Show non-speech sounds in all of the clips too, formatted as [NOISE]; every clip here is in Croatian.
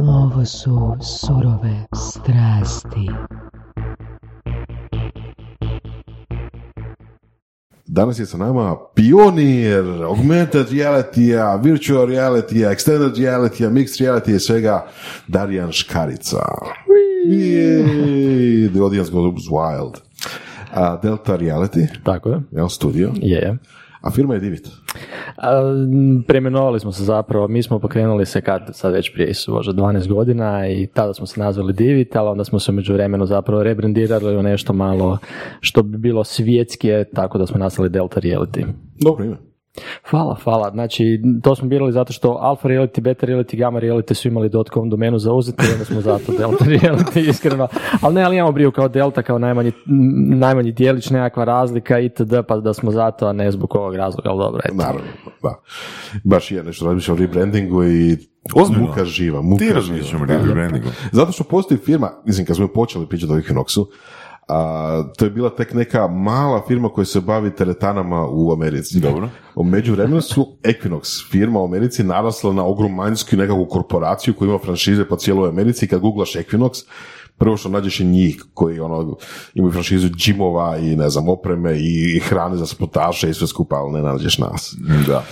Ovo su surove strasti. Danas je sa nama pionir augmented reality virtual reality extended reality mixed reality i svega Darijan Škarica. Yay, the audience goes wild. A Delta Reality, Tako je. jel, studio, Je, je. a firma je Divit. A, Premenovali smo se zapravo, mi smo pokrenuli se kad, sad već prije su možda 12 godina i tada smo se nazvali Divit, ali onda smo se u međuvremenu zapravo rebrandirali u nešto malo što bi bilo svjetskije, tako da smo nastali Delta Reality. Dobro ime. Hvala, hvala. Znači, to smo birali zato što Alpha Reality, Beta Reality, Gamma Reality su imali .com domenu za uzeti i onda smo zato [LAUGHS] Delta Reality, iskreno. Ali ne, ali imamo briju kao Delta, kao najmanji, najmanji dijelić, nekakva razlika itd., pa da smo zato, a ne zbog ovog razloga, ali dobro, eto. Naravno, da. Baš je nešto razmišljam o rebrandingu i Ozbiljno? muka živa, muka Ti živa. razmišljam o Da, da. rebrandingu. Zato što postoji firma, mislim kad smo počeli pričati o Equinoxu, a, to je bila tek neka mala firma koja se bavi teretanama u Americi. Dobro. U međuvremenu su Equinox firma u Americi narasla na ogromansku nekakvu korporaciju koja ima franšize po cijeloj Americi kad googlaš Equinox, prvo što nađeš je njih koji ono, imaju franšizu džimova i ne znam, opreme i hrane za sportaše i sve skupa, ali ne nađeš nas. Da.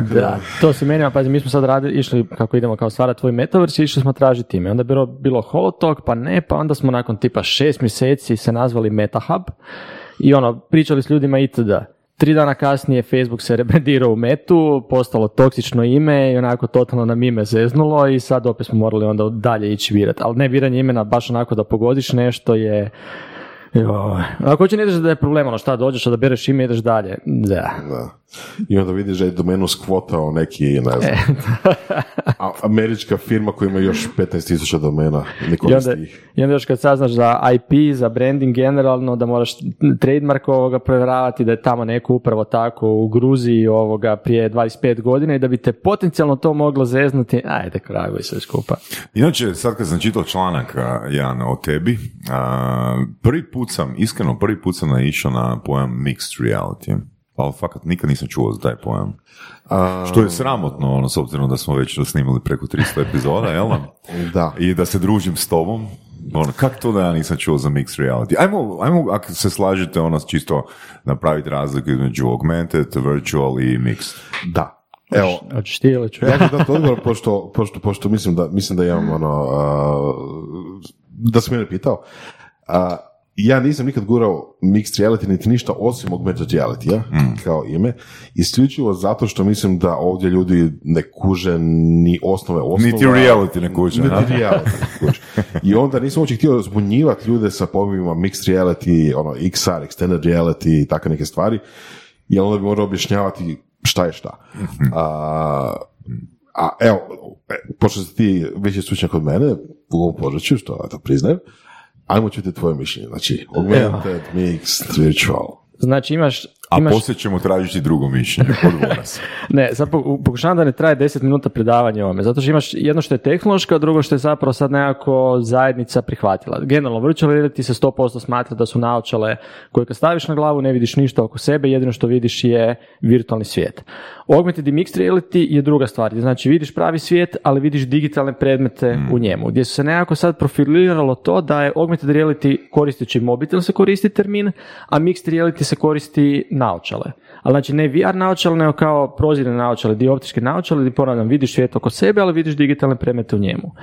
Dakle, Da, to se menja, pazi, mi smo sad radili, išli, kako idemo kao stvarati tvoj metaverse, išli smo tražiti ime. Onda je bilo, bilo Holotalk, pa ne, pa onda smo nakon tipa šest mjeseci se nazvali MetaHub i ono, pričali s ljudima itd. Tri dana kasnije Facebook se rebrandirao u metu, postalo toksično ime i onako totalno nam ime zeznulo i sad opet smo morali onda dalje ići virati. Ali ne viranje imena baš onako da pogodiš nešto je... Joj. Ako će ne ideš da je problem, ono šta dođeš, da bereš ime i ideš dalje. Da. Da. I onda vidiš da je domenu skvotao neki, ne znam, E. [LAUGHS] a- američka firma koja ima još 15.000 domena, ne I onda. I onda još kad saznaš za IP, za branding generalno, da moraš trademark ovoga provjeravati, da je tamo neko upravo tako u Gruziji ovoga prije 25 godina i da bi te potencijalno to moglo zeznuti, ajde kragu i sve skupa. Inače, sad kad sam čitao članak a, jedan o tebi, a, prvi put sam, iskreno, prvi put sam naišao na pojam mixed reality. Ali fakat nikad nisam čuo za taj pojam. A, Što je sramotno, ono, s obzirom da smo već snimali preko 300 epizoda, jel? da? [LAUGHS] da. I da se družim s tobom. Ono, kako to da ja nisam čuo za mixed reality? Ajmo, ajmo ako se slažete, ono, čisto napraviti razliku između augmented, virtual i mixed. Da. Evo, Hoćeš ti ili ću ja? ću dati odgovor, pošto, pošto, pošto mislim da, mislim da imam ono, a, da si mene pitao. A, ja nisam nikad gurao mixed reality niti ništa osim augmented reality, ja, kao ime, isključivo zato što mislim da ovdje ljudi ne kuže ni osnove osnova. Niti reality ne kuže, Niti reality ne kuže. I onda nisam uopće htio zbunjivati ljude sa pojmovima mixed reality, ono, XR, extended reality i takve neke stvari, jer onda bi morao objašnjavati šta je šta. A, a evo, e, pošto si ti veći stručnjak od mene u ovom području, što ja to priznajem, ajmo čuti tvoje mišljenje. Znači, augmented, mixed, virtual. Znači imaš, A imaš poslije ćemo tražiti drugo mišljenje [LAUGHS] vas. Ne, sad poku- pokušavam da ne traje 10 minuta predavanja ovome, zato što imaš jedno što je tehnološko, a drugo što je zapravo sad nekako zajednica prihvatila. Generalno, virtual reality se 100% smatra da su naočale koje kad staviš na glavu ne vidiš ništa oko sebe, jedino što vidiš je virtualni svijet. Augmented i mixed reality je druga stvar, znači vidiš pravi svijet, ali vidiš digitalne predmete u njemu, gdje su se nekako sad profiliralo to da je augmented reality koristeći mobitel se koristi termin, a mixed reality se koristi naočale. Ali znači ne VR naočale, nego kao prozirne naočale, dioptičke naočale, gdje ponavljam, vidiš svijet oko sebe, ali vidiš digitalne predmete u njemu.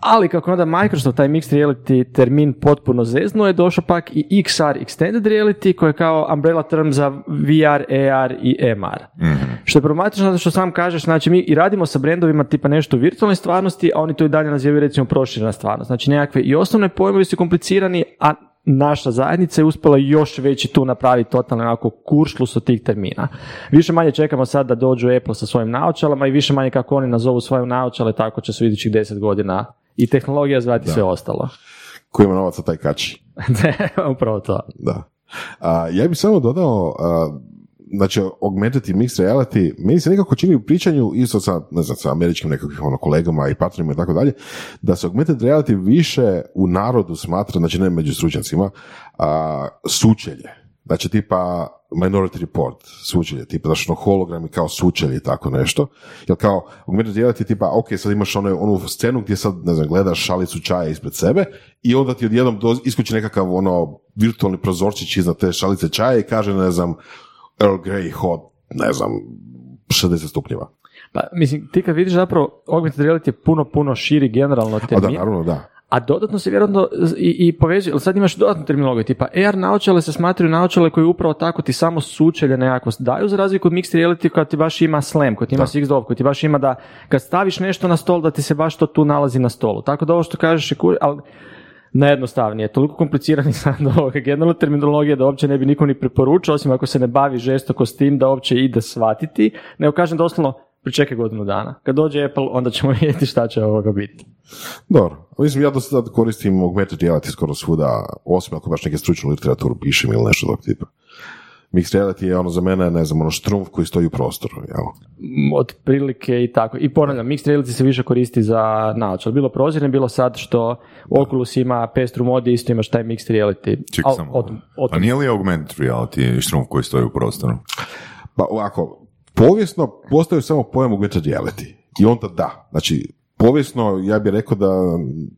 Ali kako onda Microsoft taj mixed reality termin potpuno zeznuo je došao pak i XR extended reality koji je kao umbrella term za VR, AR i MR. Što je problematično zato što sam kažeš, znači mi i radimo sa brendovima tipa nešto u virtualnoj stvarnosti, a oni to i dalje nazivaju recimo proširena stvarnost. Znači nekakve i osnovne pojmovi su komplicirani, a naša zajednica je uspjela još veći tu napraviti totalno onako kuršlus od tih termina. Više manje čekamo sad da dođu Apple sa svojim naočalama i više manje kako oni nazovu svoje naočale, tako će se u idućih deset godina i tehnologija zvati sve ostalo. [LAUGHS] Ko ima novaca, taj kači. [LAUGHS] Upravo to. Da. A, ja bih samo dodao, a, znači, augmented i mixed reality, meni se nekako čini u pričanju, isto sa, ne znam, sa američkim nekakvim ono, kolegama i partnerima i tako dalje, da se augmented reality više u narodu smatra, znači ne među stručnjacima, a, sučelje. Znači, tipa, Minority Report, sučelje, tipa, znaš, ono, hologrami kao sučelje i tako nešto, jer kao, augmented reality tipa, ok, sad imaš ono, onu scenu gdje sad, ne znam, gledaš šalicu čaja ispred sebe i onda ti odjednom doz- iskoči nekakav, ono, virtualni prozorčić iznad te šalice čaja i kaže, ne znam, Earl Grey hot, ne znam, 60 stupnjeva. Pa, mislim, ti kad vidiš zapravo augmented reality je puno, puno širi generalno od A da, naravno, da. A dodatno se vjerojatno i, i povezuje, jer sad imaš dodatnu terminologiju, tipa AR naočale se smatraju naočale koji upravo tako ti samo sučelje nekako daju, za razliku od mixed reality koja ti baš ima slam, koja ti ima six dove, koja ti baš ima da kad staviš nešto na stol da ti se baš to tu nalazi na stolu. Tako da ovo što kažeš je kur, ali najjednostavnije, toliko komplicirani [LAUGHS] sad ovoga generalna terminologija da uopće ne bi niko ni preporučao, osim ako se ne bavi žestoko s tim da uopće ide shvatiti, nego kažem doslovno pričekaj godinu dana. Kad dođe Apple, onda ćemo [LAUGHS] vidjeti šta će ovoga biti. Dobro, mislim, ja do sada koristim augmented reality skoro svuda, osim ako baš neke stručnu literaturu pišem ili nešto tog tipa. Mixed reality je ono za mene, ne znam, ono štrumf koji stoji u prostoru, jel? M, otprilike i tako. I ponavljam, mixed reality se više koristi za naočal. Bilo prozirne, bilo sad što Oculus ima pestru modi, isto imaš taj mixed reality. Čekaj samo. o tom- o Pa nije li augmented reality štrumf koji stoji u prostoru? Pa ovako, povijesno postoji samo pojam augmented reality. I onda da. Znači, povijesno ja bih rekao da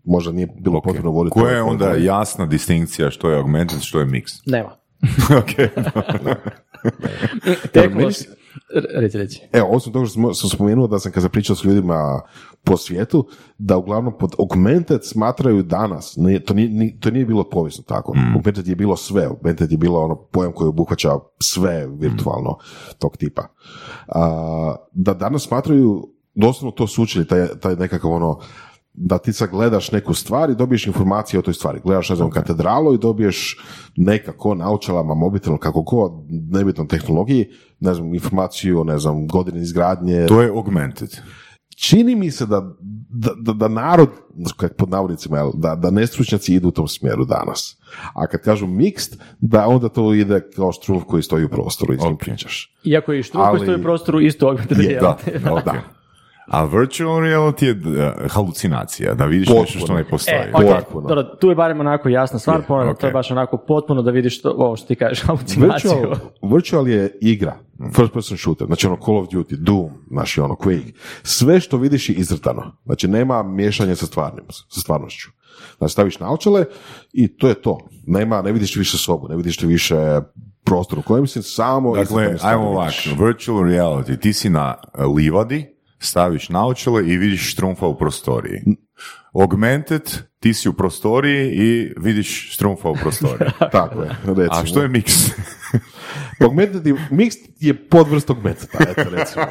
možda nije bilo Ok. potrebno voditi... Koja je ovaj onda jasna distinkcija što je augmented, što je mix? Nema. [LAUGHS] ok. [LAUGHS] Tehnološki... Reci, reci. Evo, osim toga što sam, sam spomenuo da sam kad sam pričao s ljudima po svijetu, da uglavnom pod augmented smatraju danas, nije, to, nije, ni- to nije bilo povijesno tako, augmented je bilo sve, augmented je bilo ono pojam koji obuhvaća sve virtualno tog tipa. A, da danas smatraju doslovno to sučelje, taj, taj nekakav ono, da ti sad gledaš neku stvar i dobiješ informacije o toj stvari. Gledaš, ne znam, katedralu i dobiješ nekako naočalama, mobitelom, kako god, nebitno tehnologiji, ne znam, informaciju o, ne znam, godini izgradnje. To je augmented. Čini mi se da, da, da, da narod, kak pod navodnicima, jel, da, da nestručnjaci idu u tom smjeru danas. A kad kažu mixed, da onda to ide kao štruf koji stoji u prostoru i s njim Ok. pričaš. Iako je i štrup koji stoji u prostoru isto augmented Je, Da, reality. ok. A virtual reality je uh, halucinacija, da vidiš Potpuno. nešto što ne postoji. E, ok, Potpuno. dobro, tu je barem onako jasna stvar, ponavljam, to je baš onako potpuno da vidiš to, ovo što ti kažeš, halucinaciju. Virtual, virtual je igra, first person shooter, znači ono Call of Duty, Doom, znači ono Quake. Sve što vidiš je izrtano. Znači nema miješanja sa stvarnim, sa stvarnošću. Znači staviš naočale i to je to. Nema, ne vidiš više sobu, ne vidiš ti više prostor u kojem si samo Dakle, ajmo ovak, vidiš. virtual reality, ti si na livadi, staviš naočale i vidiš štrumfa u prostoriji. Augmented, ti si u prostoriji i vidiš štrumfa u prostoriji. [LAUGHS] Tako je, recimo. A što je mix? [LAUGHS] Augmented je, mixed je podvrst augmenteda, eto recimo.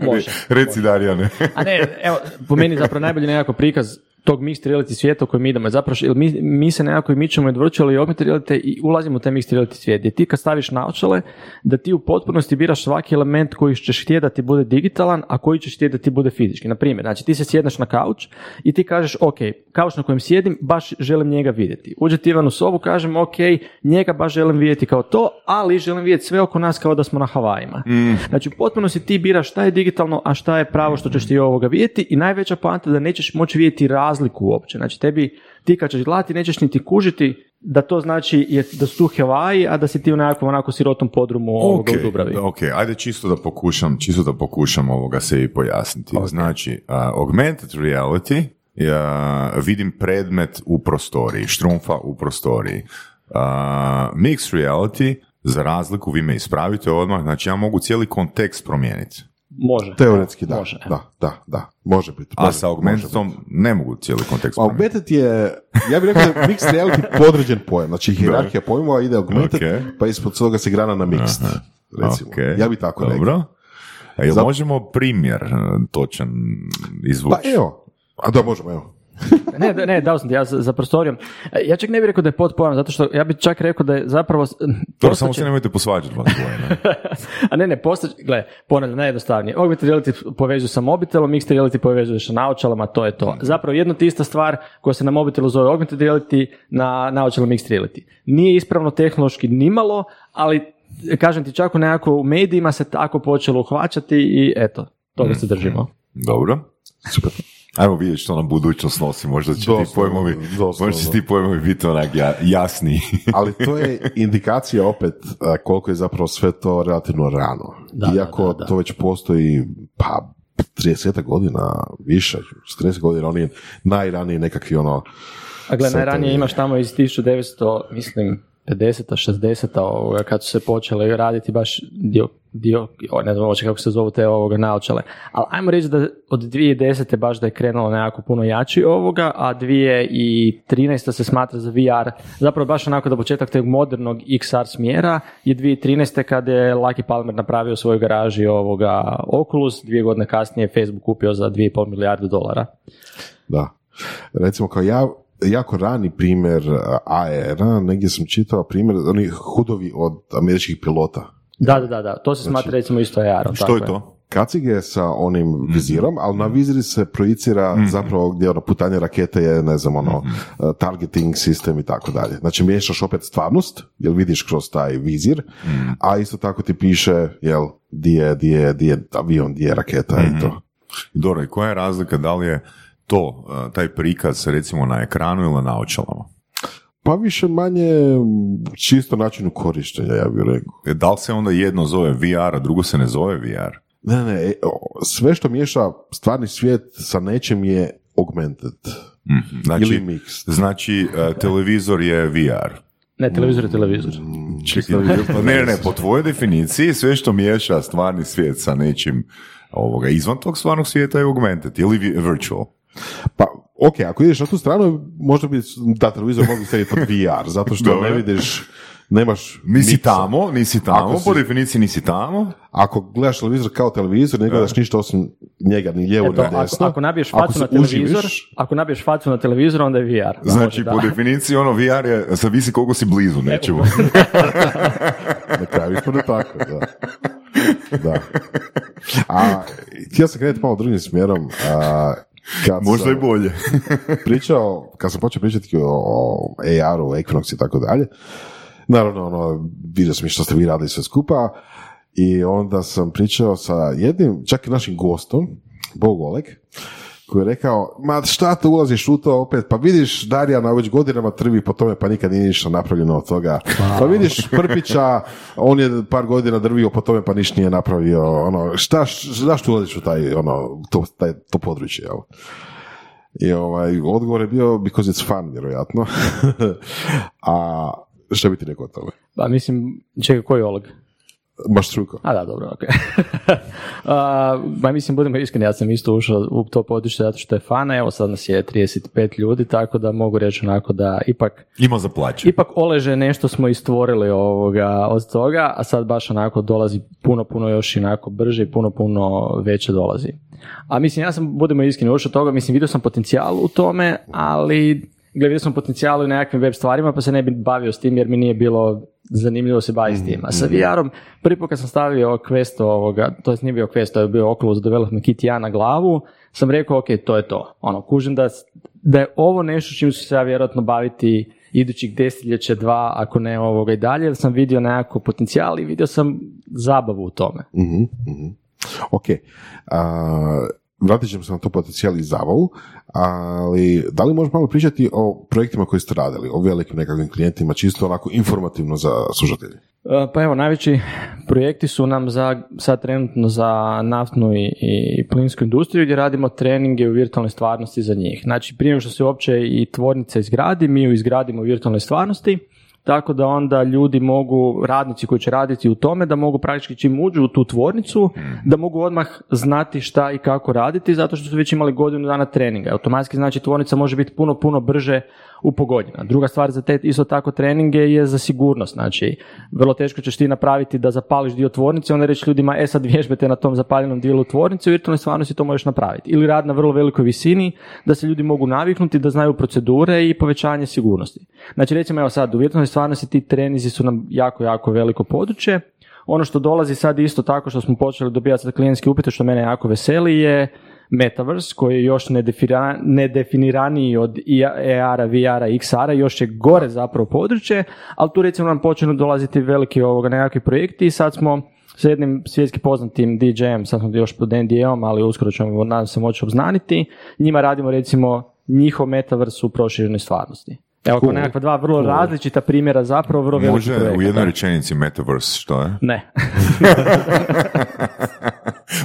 Može. Reci Darijane. A ne, evo, po meni zapravo najbolji nekako prikaz tog mixed reality svijeta u kojem idemo. Zapravo, jer mi, mi se nekako i mičemo od virtual i augmented reality i ulazimo u taj mixed reality svijet. Gdje ti kad staviš naočale, da ti u potpunosti biraš svaki element koji ćeš htjeti da ti bude digitalan, a koji ćeš htjeti da ti bude fizički. Na primjer, znači ti se sjedneš na kauč i ti kažeš, ok, kauč na kojem sjedim, baš želim njega vidjeti. Uđe ti Ivan u sobu, kažem, ok, njega baš želim vidjeti kao to, ali želim vidjeti sve oko nas kao da smo na Havajima. Znači, potpuno si ti biraš šta je digitalno, a šta je pravo što ćeš ti ovoga vidjeti i najveća poanta da nećeš moći vidjeti razliku uopće. Znači, tebi, ti kad ćeš gledati, nećeš niti kužiti da to znači je, da su tu Havaji, a da si ti u nekakvom onako sirotom podrumu ovoga u Dubravi. ok, ajde čisto da pokušam, čisto da pokušam ovoga se i pojasniti. Znači, uh, augmented reality, ja vidim predmet u prostoriji, štrumfa u prostoriji. Uh, mixed reality, za razliku, vi me ispravite odmah, znači ja mogu cijeli kontekst promijeniti. Može. Teoretski da, Može, da, da, da, može biti. A može sa augmentedom ne mogu cijeli kontekst Pa promijeniti. augmented je, ja bih rekao da je mixed reality [LAUGHS] podređen pojam. Znači, hierarhija pojmova ide augmented, Ok. pa ispod toga se grana na mixed. Recimo. Ok, Ja bi tako rekao. Dobro. A jel Zap- možemo primjer uh, točan izvući? Pa evo, a da možemo, evo. Ne, ne, dao sam ti ja za, za prostorijom. E, Ja čak ne bih rekao da je potpojam, zato što ja bih čak rekao da je zapravo... Dobro, samo se nemojte posvađati vas dvoje, ne? [LAUGHS] A ne, ne, postać, gle, ponavljam, najjednostavnije. Augmented reality povežu sa mobitelom, mixed reality povežu sa naočalama, to je to. Zapravo jedna te ista stvar koja se na mobitelu zove augmented reality, na naočalama mixed reality. Nije ispravno tehnološki nimalo, ali kažem ti čak u nekako u medijima se tako počelo uhvaćati i eto, toga se držimo. Dobro. Super. Ajmo vidjeti što nam budućnost nosi, možda će ti Doslovno, pojmovi, doslovno. možda će ti pojmovi biti onak ja, jasniji. [LAUGHS] Ali to je indikacija opet a, koliko je zapravo sve to relativno rano. Da, Iako da, da, da. to već postoji pa 30 godina više, 40 godina, oni najraniji nekakvi ono A gle, najranije imaš tamo iz 1900, mislim, 50 60 ovoga, kad su se počele raditi baš dio, dio ne znam uopće kako se zovu te ovoga naočale. Ali ajmo reći da od 2010. baš da je krenulo nekako puno jači ovoga, a 2013. se smatra za VR, zapravo baš onako da početak tog modernog XR smjera je 2013. kad je Lucky Palmer napravio u svojoj garaži ovoga Oculus, dvije godine kasnije je Facebook kupio za 2,5 milijarde dolara. Da. Recimo kao ja, jako rani primjer AR-a, negdje sam čitao primjer, oni hudovi od američkih pilota. Da, da, da, da. to se smatra recimo isto AR-om. Što tako je to? Kacige sa onim vizirom, ali na viziri se projicira zapravo gdje ono putanje rakete je, ne znam, ono, uh, targeting sistem i tako dalje. Znači miješaš opet stvarnost, jer vidiš kroz taj vizir, a isto tako ti piše, jel, di je, di je, di je avion, di je raketa i to. Dobro, i koja je razlika, da li je to, uh, taj prikaz recimo na ekranu ili na naočalama? Pa više manje čisto načinu korištenja, ja bih rekao. E, Da li se onda jedno zove VR, a drugo se ne zove VR? Ne, ne, e, sve što miješa stvarni svijet sa nečim je augmented. Mhm. Znači, Ili mixed. Znači, televizor je VR. Ne, televizor je televizor. Čekaj, pa [LAUGHS] ne, ne, po tvojoj definiciji sve što miješa stvarni svijet sa nečim ovoga, izvan tog stvarnog svijeta je augmented ili vi- virtual. Pa, ok, ako ideš na tu stranu, možda bi da televizor mogu staviti pod VR, zato što ne vidiš, nemaš... Nisi miksa. tamo, nisi tamo, Ako si- po definiciji nisi tamo. Ako gledaš televizor kao televizor, ne gledaš ništa osim njega, ni lijevo, ni ako, desno. ako nabiješ Ako facu se na televizor, uživiš, ako nabiješ facu na televizor, onda je VR. Znači, Može, po da. definiciji ono VR je, zavisi koliko si blizu nečemu. [LAUGHS] Na kraju ispada tako, da. da. A, htio sam krenuti malo drugim smjerom. A, kad Možda sam i bolje. [LAUGHS] pričao, kad sam počeo pričati o, o AR-u, Equinox i tako dalje, naravno, ono, vidio sam i što ste vi radili sve skupa, i onda sam pričao sa jednim, čak i našim gostom, Bog Oleg, koji je rekao, ma šta tu ulaziš u to opet, pa vidiš Darijana već godinama trvi po tome, pa nikad nije ništa napravljeno od toga. Pa vidiš Prpića, on je par godina drvio po tome, pa ništa nije napravio, ono, šta, zašto ulaziš u taj, ono, to, taj, to područje, jel? I ovaj, odgovor je bio because it's fun, vjerojatno. [LAUGHS] A što bi ti rekao o tome? Pa mislim, čekaj, koji je Oleg? Baš struko. A da, dobro, ok. [LAUGHS] Ma mislim, budemo iskreni, ja sam isto ušao u to područje zato što je fana, evo sad nas je 35 ljudi, tako da mogu reći onako da ipak Ima za plaće. Ipak oleže nešto smo istvorili ovoga od toga, a sad baš onako dolazi puno, puno još onako brže i puno, puno veće dolazi. A mislim, ja sam, budemo iskreni, ušao toga, mislim, vidio sam potencijal u tome, ali gle, vidio sam potencijal u nekakvim web stvarima, pa se ne bi bavio s tim jer mi nije bilo zanimljivo se baviti s tim. A sa VR-om, prvi put kad sam stavio Quest ovoga, to jest nije bio Quest, to je bio Oculus Development Kit 1 na glavu, sam rekao, ok, to je to. Ono, kužim da, da je ovo nešto čim ću se ja vjerojatno baviti idućih desetljeće, dva, ako ne ovoga i dalje, jer sam vidio nekako potencijal i vidio sam zabavu u tome. Mhm, mhm. Ok. A, vratit ćemo se na to potencijal i ali da li možemo malo pričati o projektima koji ste radili, o velikim nekakvim klijentima, čisto onako informativno za slušatelje? E, Pa evo, najveći projekti su nam za, sad trenutno za naftnu i, i plinsku industriju gdje radimo treninge u virtualnoj stvarnosti za njih. Znači, prije što se uopće i tvornica izgradi, mi ju izgradimo u virtualnoj stvarnosti, tako da onda ljudi mogu, radnici koji će raditi u tome, da mogu praktički čim uđu u tu tvornicu, da mogu odmah znati šta i kako raditi, zato što su već imali godinu dana treninga. Automatski znači tvornica može biti puno, puno brže upogodnjena. Druga stvar za te isto tako treninge je za sigurnost. Znači, vrlo teško ćeš ti napraviti da zapališ dio tvornice, onda reći ljudima, e sad vježbete na tom zapaljenom dijelu tvornice, u virtualnoj stvarnosti to možeš napraviti. Ili rad na vrlo velikoj visini, da se ljudi mogu naviknuti, da znaju procedure i povećanje sigurnosti. Znači, recimo, evo sad, u virtualnoj stvarnosti ti trenizi su nam jako, jako veliko područje. Ono što dolazi sad isto tako što smo počeli dobivati sad klijentske upite, što mene jako veseli je Metaverse koji je još nedefiniraniji od AR-a, VR-a, XR-a, još je gore zapravo područje, ali tu recimo nam počinu dolaziti veliki ovoga nekakvi projekti i sad smo sa jednim svjetski poznatim DJ-em, sad smo još pod NDA-om, ali uskoro ćemo nadam se moći obznaniti. Njima radimo recimo njihov metaverse u proširenoj stvarnosti. Evo, cool. nekakva dva vrlo različita primjera, zapravo vrlo veliki Može u jednoj rečenici metaverse, što je? Ne. [LAUGHS] [LAUGHS]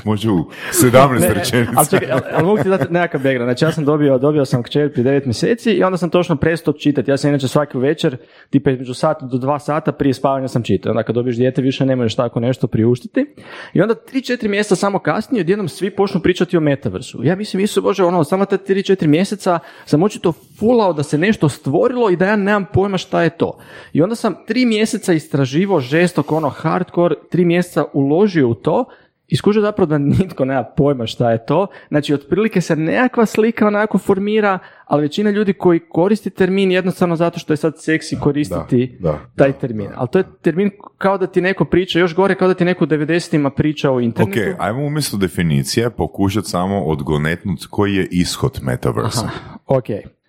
Može u 17 rečenica. Ali čekaj, ali, mogu ti dati nekakav background. Znači ja sam dobio, dobio sam kćer prije 9 mjeseci i onda sam točno prestao čitati. Ja sam inače svaki večer, tipa između sata do dva sata prije spavanja sam čitao. Onda kad dobiješ dijete više ne možeš tako nešto priuštiti. I onda 3-4 mjeseca samo kasnije odjednom svi počnu pričati o metaversu. Ja mislim, Isu Bože, ono, samo ta 3-4 mjeseca sam očito fulao da se nešto stvorilo i da ja nemam pojma šta je to. I onda sam tri mjeseca istraživo žestok, ono, hardcore, tri mjeseca uložio u to i skužio zapravo da nitko nema pojma šta je to. Znači, otprilike se nekakva slika onako formira, ali većina ljudi koji koristi termin jednostavno zato što je sad seksi koristiti taj termin. Ali to je termin kao da ti neko priča, još gore kao da ti neko u 90-ima priča o internetu. Ok, ajmo umjesto definicije pokušati samo odgonetnuti koji je ishod metaversa. ok,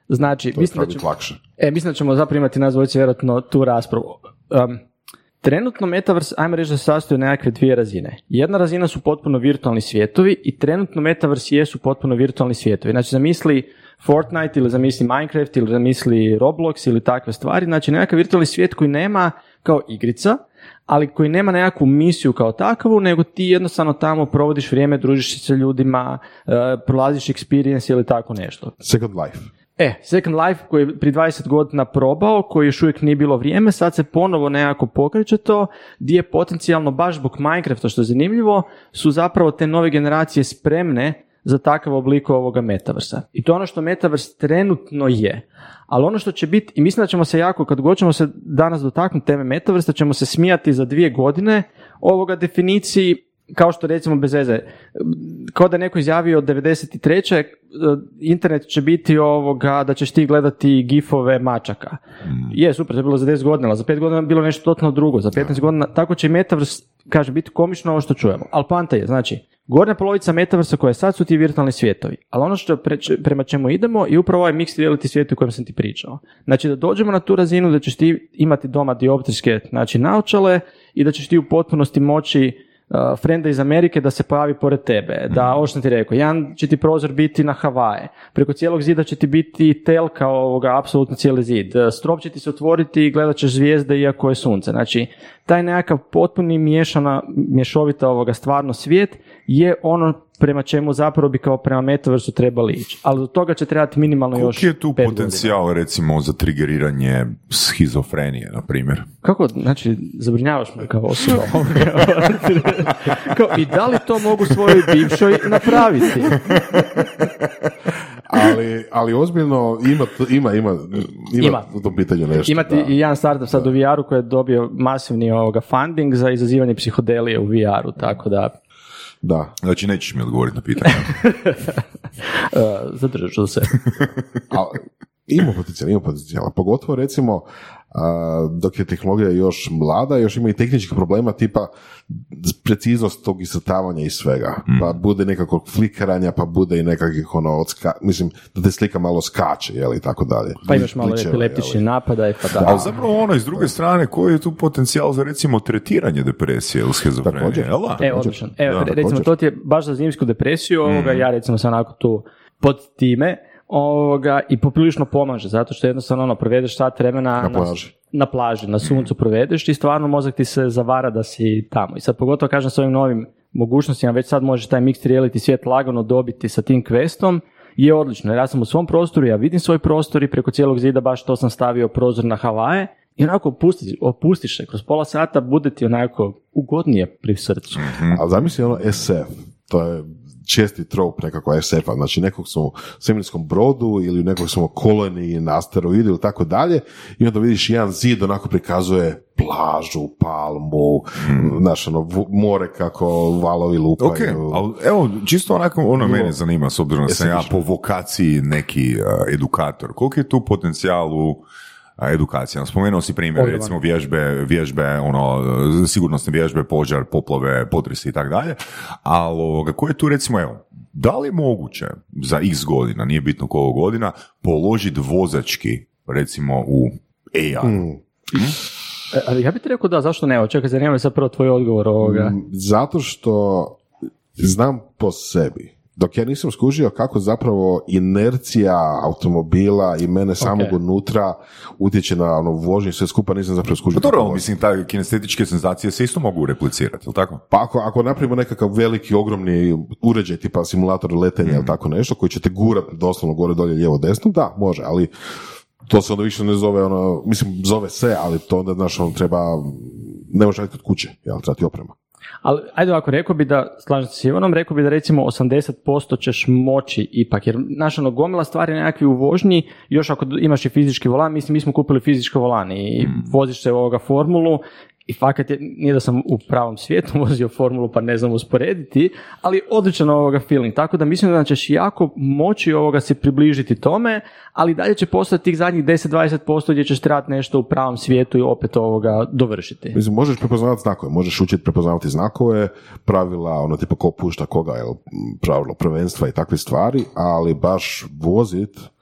znači, mislim da, ćemo, e, mislim da ćemo zapravo imati nas vjerojatno tu raspravu. Um, Trenutno Metaverse, ajmo reći da se sastoji nekakve dvije razine. Jedna razina su potpuno virtualni svijetovi i trenutno Metaverse jesu potpuno virtualni svijetovi. Znači zamisli Fortnite ili zamisli Minecraft ili zamisli Roblox ili takve stvari. Znači nekakav virtualni svijet koji nema kao igrica, ali koji nema nekakvu misiju kao takvu, nego ti jednostavno tamo provodiš vrijeme, družiš se sa ljudima, uh, prolaziš experience ili tako nešto. Second life. E, Second Life koji je pri 20 godina probao, koji još uvijek nije bilo vrijeme, sad se ponovo nekako pokreće to, gdje je potencijalno baš zbog Minecrafta, što je zanimljivo, su zapravo te nove generacije spremne za takav oblik ovoga metaversa. I to je ono što metavers trenutno je. Ali ono što će biti, i mislim da ćemo se jako, kad god ćemo se danas dotaknuti teme metaversa, ćemo se smijati za dvije godine ovoga definiciji kao što recimo bez veze, kao da je neko izjavio od 93. E, internet će biti ovoga da ćeš ti gledati gifove mačaka. Mm. Je, super, to je bilo za 10 godina, ali za 5 godina je bilo nešto totalno drugo, za 15 godina, tako će Metaverse, kaže, biti komično ovo što čujemo. Ali panta je, znači, gornja polovica Metaversa koja sad su ti virtualni svijetovi, ali ono što prema čemu idemo je upravo ovaj mixed reality svijet u kojem sam ti pričao. Znači da dođemo na tu razinu da ćeš ti imati doma dioptrijske znači, naočale i da ćeš ti u potpunosti moći uh, frenda iz Amerike da se pojavi pored tebe, da, mhm. ovo što ti rekao, jedan će ti prozor biti na Havaje, preko cijelog zida će ti biti telka ovoga, apsolutno cijeli zid, uh, strop će ti se otvoriti i gledat ćeš zvijezde iako je sunce, znači taj nekakav potpuni miješana, mješovita ovoga stvarno svijet je ono prema čemu zapravo bi kao prema metaversu trebali ići. Ali do toga će trebati minimalno još Koliki je tu potencijal recimo za trigeriranje schizofrenije, na primjer? Kako, znači, zabrinjavaš me kao osoba. kao, I da li to mogu svojoj bivšoj napraviti? [LAUGHS] ali, ali ozbiljno ima, ima, ima, ima, u tom pitanju nešto. Imati i jedan startup sad u VR-u koji je dobio masivni ovoga funding za izazivanje psihodelije u VR-u, tako da da. Znači nećeš mi odgovoriti na pitanje. [LAUGHS] [LAUGHS] zadržat ću se. [LAUGHS] ima potencijal, ima potencijal. Pogotovo recimo dok je tehnologija još mlada, još ima i tehničkih problema tipa preciznost tog iscrtavanja i svega. Mm. Pa bude nekakvog flikaranja, pa bude i nekakvih ono, odska, mislim, da te slika malo skače, jel, i tako dalje. Pa imaš malo epileptični napadaj, pa da. Ali zapravo ono, iz druge strane, koji je tu potencijal za recimo tretiranje depresije ili schizofrenije, jel E, odlično. Evo, recimo, to ti je baš za zimsku depresiju, ovoga, mm. ja recimo sam onako tu pod time, ovoga, i poprilično pomaže, zato što jednostavno ono, provedeš sat vremena na plaži. Na, na plaži, na suncu provedeš i stvarno mozak ti se zavara da si tamo. I sad pogotovo kažem s ovim novim mogućnostima, već sad možeš taj mixed reality svijet lagano dobiti sa tim questom, je odlično. Jer ja sam u svom prostoru, ja vidim svoj prostor i preko cijelog zida baš to sam stavio prozor na Havaje i onako opustiš, opustiš se, kroz pola sata bude ti onako ugodnije pri srcu. Mm-hmm. Ali zamisli ono SF, to je česti trop nekako SF-a, znači nekog smo u svemirskom brodu ili u nekog smo koloniji na asteroidu ili tako dalje i onda vidiš jedan zid onako prikazuje plažu, palmu, hmm. znaš, ono, more kako valovi lupaju. Ok, ali evo, čisto onako, ono mene zanima, s obzirom da sam ja po vokaciji neki uh, edukator, koliko je tu potencijal u edukacija. Spomenuo si primjer, recimo vježbe, vježbe, ono, sigurnosne vježbe, požar, poplove, potresi i tako dalje, ali koje je tu recimo, evo, da li je moguće za x godina, nije bitno koliko godina, položiti vozački, recimo u AI? Hmm. Hmm? E, ali ja bih ti rekao da, zašto ne? Čekaj, zanima me sad prvo tvoj odgovor ovoga. Mm, Zato što znam po sebi. Dok ja nisam skužio kako zapravo inercija automobila i mene samog unutra utječe na ono vožnje sve skupa, nisam zapravo skužio. Pa dobro, mislim, ta kinestetičke senzacije se isto mogu replicirati, jel tako? Pa ako, ako napravimo nekakav veliki, ogromni uređaj tipa simulator letenja Mm. ili tako nešto koji će te gurat doslovno gore, dolje, lijevo, desno, da, može, ali to se onda više ne zove ono, mislim, zove se, ali to onda, znaš, on treba, ne može raditi kod kuće, jel, treba ti oprema. Ali, ajde ovako, rekao bi da, slažem se s Ivanom, rekao bi da recimo 80% ćeš moći ipak, jer naša ono, gomila stvari nekakvi u vožnji, još ako imaš i fizički volan, mislim, mi smo kupili fizički volan i voziš se ovoga formulu i fakat je, nije da sam u pravom svijetu [LAUGHS] vozio formulu pa ne znam usporediti, ali odličan ovoga feeling, tako da mislim da ćeš jako moći ovoga se približiti tome, ali dalje će postati tih zadnjih 10-20% gdje ćeš trebati nešto u pravom svijetu i opet ovoga dovršiti. Mislim, možeš prepoznavati znakove, možeš učiti prepoznavati znakove, pravila, ono, tipa ko pušta koga, jel, pravilo prvenstva i takve stvari, ali baš vozit,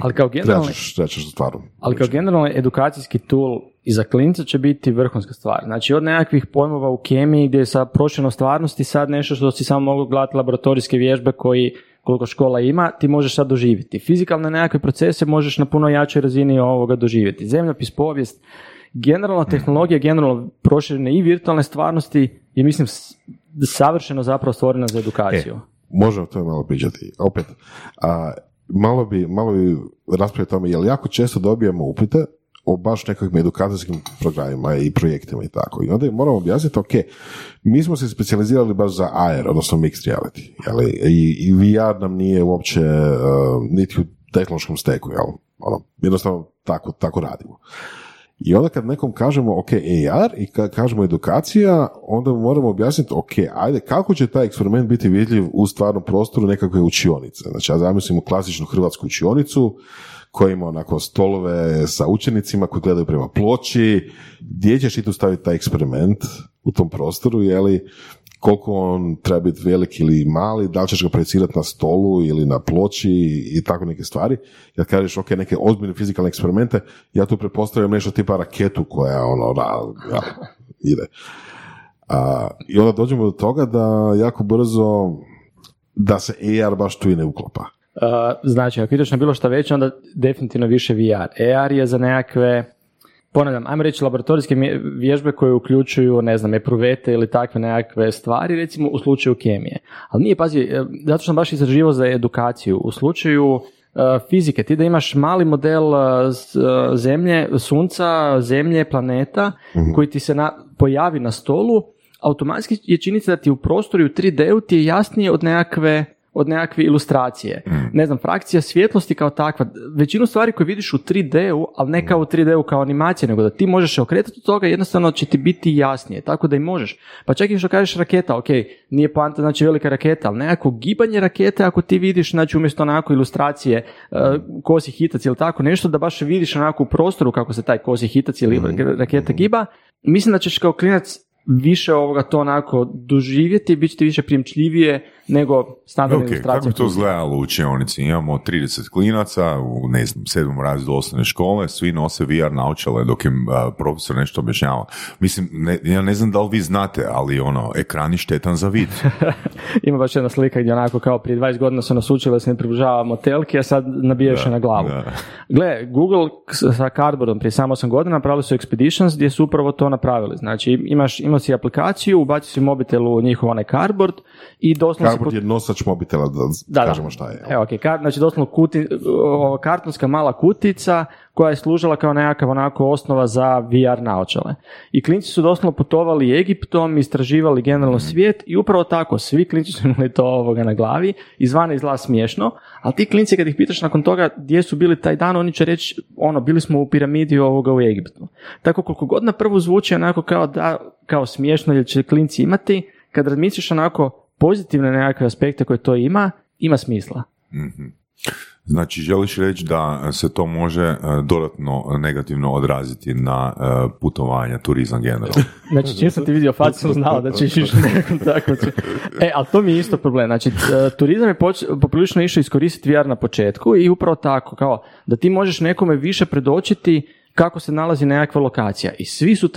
Ali kao generalno. Ali kao generalno edukacijski tool i za klinca će biti vrhunska stvar. Znači od nekakvih pojmova u kemiji gdje je sa prošljeno stvarnosti sad nešto što si samo mogu gledati laboratorijske vježbe koji koliko škola ima, ti možeš sad doživjeti. Fizikalne nekakve procese možeš na puno jačoj razini ovoga doživjeti. Zemljopis, povijest, generalno tehnologija, generalno proširene i virtualne stvarnosti je mislim savršeno zapravo stvorena za edukaciju. Možemo to malo pričati. Opet, a, malo bi, malo bi raspraviti o tome, jer jako često dobijemo upite o baš nekakvim edukacijskim programima i projektima i tako. I onda im moramo objasniti, ok, mi smo se specijalizirali baš za AR, odnosno mixed reality, jeli? I, i VR nam nije uopće uh, niti u tehnološkom steku, jel? Ono, jednostavno tako, tako radimo. I onda kad nekom kažemo, ok, AR i kad kažemo edukacija, onda moramo objasniti, ok, ajde, kako će taj eksperiment biti vidljiv u stvarnom prostoru nekakve učionice. Znači, ja zamislimo klasičnu hrvatsku učionicu, koja ima onako stolove sa učenicima koji gledaju prema ploči, gdje ćeš ti tu staviti taj eksperiment u tom prostoru, je li, koliko on treba biti velik ili mali, da li ćeš ga projecirati na stolu ili na ploči i tako neke stvari. Kad kažeš, ok, neke ozbiljne fizikalne eksperimente, ja tu pretpostavljam nešto tipa raketu koja ono, ra, ja, ide. A, I onda dođemo do toga da jako brzo da se AR baš tu i ne. Uh, znači, ako ideš na bilo šta veće, onda definitivno više VR. AR je za nekakve, ponavljam, ajmo reći laboratorijske vježbe koje uključuju, ne znam, epruvete ili takve nekakve stvari, recimo u slučaju kemije. Ali nije, pazi, e, zato što sam baš istraživao za edukaciju. U slučaju e, fizike, ti da imaš mali model e, zemlje, sunca, zemlje, planeta, koji ti se na, pojavi na stolu, automatski je činjenica da ti u prostoru u 3D-u ti je jasnije od nekakve od nekakve ilustracije. Ne znam, frakcija svjetlosti kao takva, većinu stvari koje vidiš u 3D-u, ali ne kao u 3D-u kao animacije, nego da ti možeš se okretati od toga, jednostavno će ti biti jasnije, tako da i možeš. Pa čak i što kažeš raketa, ok, nije poanta znači velika raketa, ali nekako gibanje rakete ako ti vidiš, znači umjesto onako ilustracije uh, kosi hitac ili tako nešto, da baš vidiš onako u prostoru kako se taj kosi hitac ili raketa giba, mislim da ćeš kao klinac više ovoga to onako doživjeti, bit će ti više primčljivije nego standardna Ok, ilustracija. kako bi to izgledalo u učionici? Imamo 30 klinaca u, ne znam, sedmom razredu osnovne škole, svi nose VR naočale dok im profesor nešto objašnjava. Mislim, ne, ja ne znam da li vi znate, ali ono, ekran je štetan za vid. [LAUGHS] Ima baš jedna slika gdje onako kao prije 20 godina su nas učili da se ne približavamo telki, a sad nabijaš je na glavu. da. Gle, Google sa Cardboardom prije samo 8 godina napravili su Expeditions gdje su upravo to napravili. Znači imaš, imao si aplikaciju, ubacio si mobitel u njihov onaj Cardboard i doslovno si Cardboard je nosač mobitela, da, Da, kažemo da. šta je. Evo, ok, kar, znači doslovno kuti, kartonska mala kutica koja je služila kao nekakav onako osnova za VR naočale. I klinci su doslovno putovali Egiptom, istraživali generalno svijet i upravo tako, svi klinci su [LAUGHS] imali to ovoga na glavi, izvana izgleda smiješno, ali ti klinci kad ih pitaš nakon toga gdje su bili taj dan, oni će reći, ono, bili smo u piramidi ovoga u Egiptu. Tako koliko god na prvu zvuči onako kao da, kao smiješno ili će klinci imati, kad razmisliš onako pozitivne nekakve aspekte koje to ima, ima smisla. Znači, želiš reći da se to može e, dodatno negativno odraziti na e, putovanja, turizam generalno? [LAUGHS] Znači, čim sam ti vidio facu, sam znao da ćeš ići nekom takmičenju. E, ali to mi je isto problem. Znači, e, turizam je poč- poprilično išao iskoristiti VR na početku i upravo tako, kao da ti možeš nekome više predočiti kako se nalazi nekakva lokacija. I svi su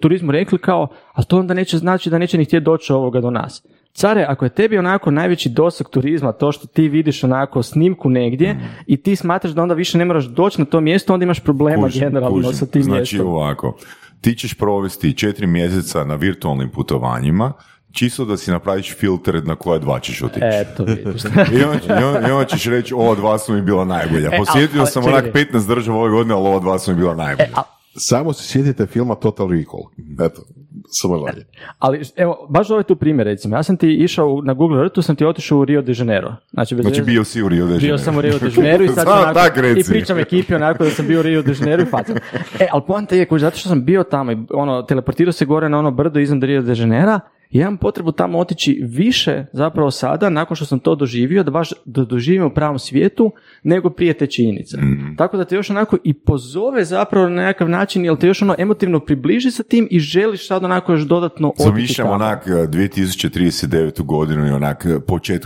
turizmu rekli kao, a to onda neće znači da neće ni htjeti doći ovoga do nas. Care, ako je tebi onako najveći doseg turizma, to što ti vidiš onako snimku negdje i ti smatraš da onda više ne moraš doći na to mjesto, onda imaš problema Kužim, generalno kužim. sa tim Znači mjestom. ovako, ti ćeš provesti četiri mjeseca na virtualnim putovanjima, čisto da si napraviš filter na koje dva ćeš otići. Eto, vidiš. [LAUGHS] I onda, i onda- i onda ćeš reći, ova dva su mi bila najbolja. E, Posjetio al- sam onak 15 država ove godine, ali ova dva su mi bila najbolja. Samo se sjetite filma Total Recall. Eto, samo dalje. Ali evo, baš ovaj tu primjer recimo, ja sam ti išao na Google Earthu, sam ti otišao u Rio de Janeiro. Znači, bez Znači bio si u Rio de Janeiro. Bio sam u Rio de Janeiro i sad [LAUGHS] Samo onako- tak i pričam ekipi onako da sam bio u Rio de Janeiro i facam. E, ali poanta je, zato što sam bio tamo i ono, teleportirao se gore na ono brdo iznad Rio de Janeira i ja imam potrebu tamo otići više zapravo sada, nakon što sam to doživio, da baš da doživim u pravom svijetu, nego prije te činjenice. Mhm. Tako da te još onako i pozove zapravo na nekakav način, jel te još ono emotivno približi sa tim i želiš sad onako još dodatno otići Zamišljam tamo. onak eh, 2039. godinu i onak eh, počet,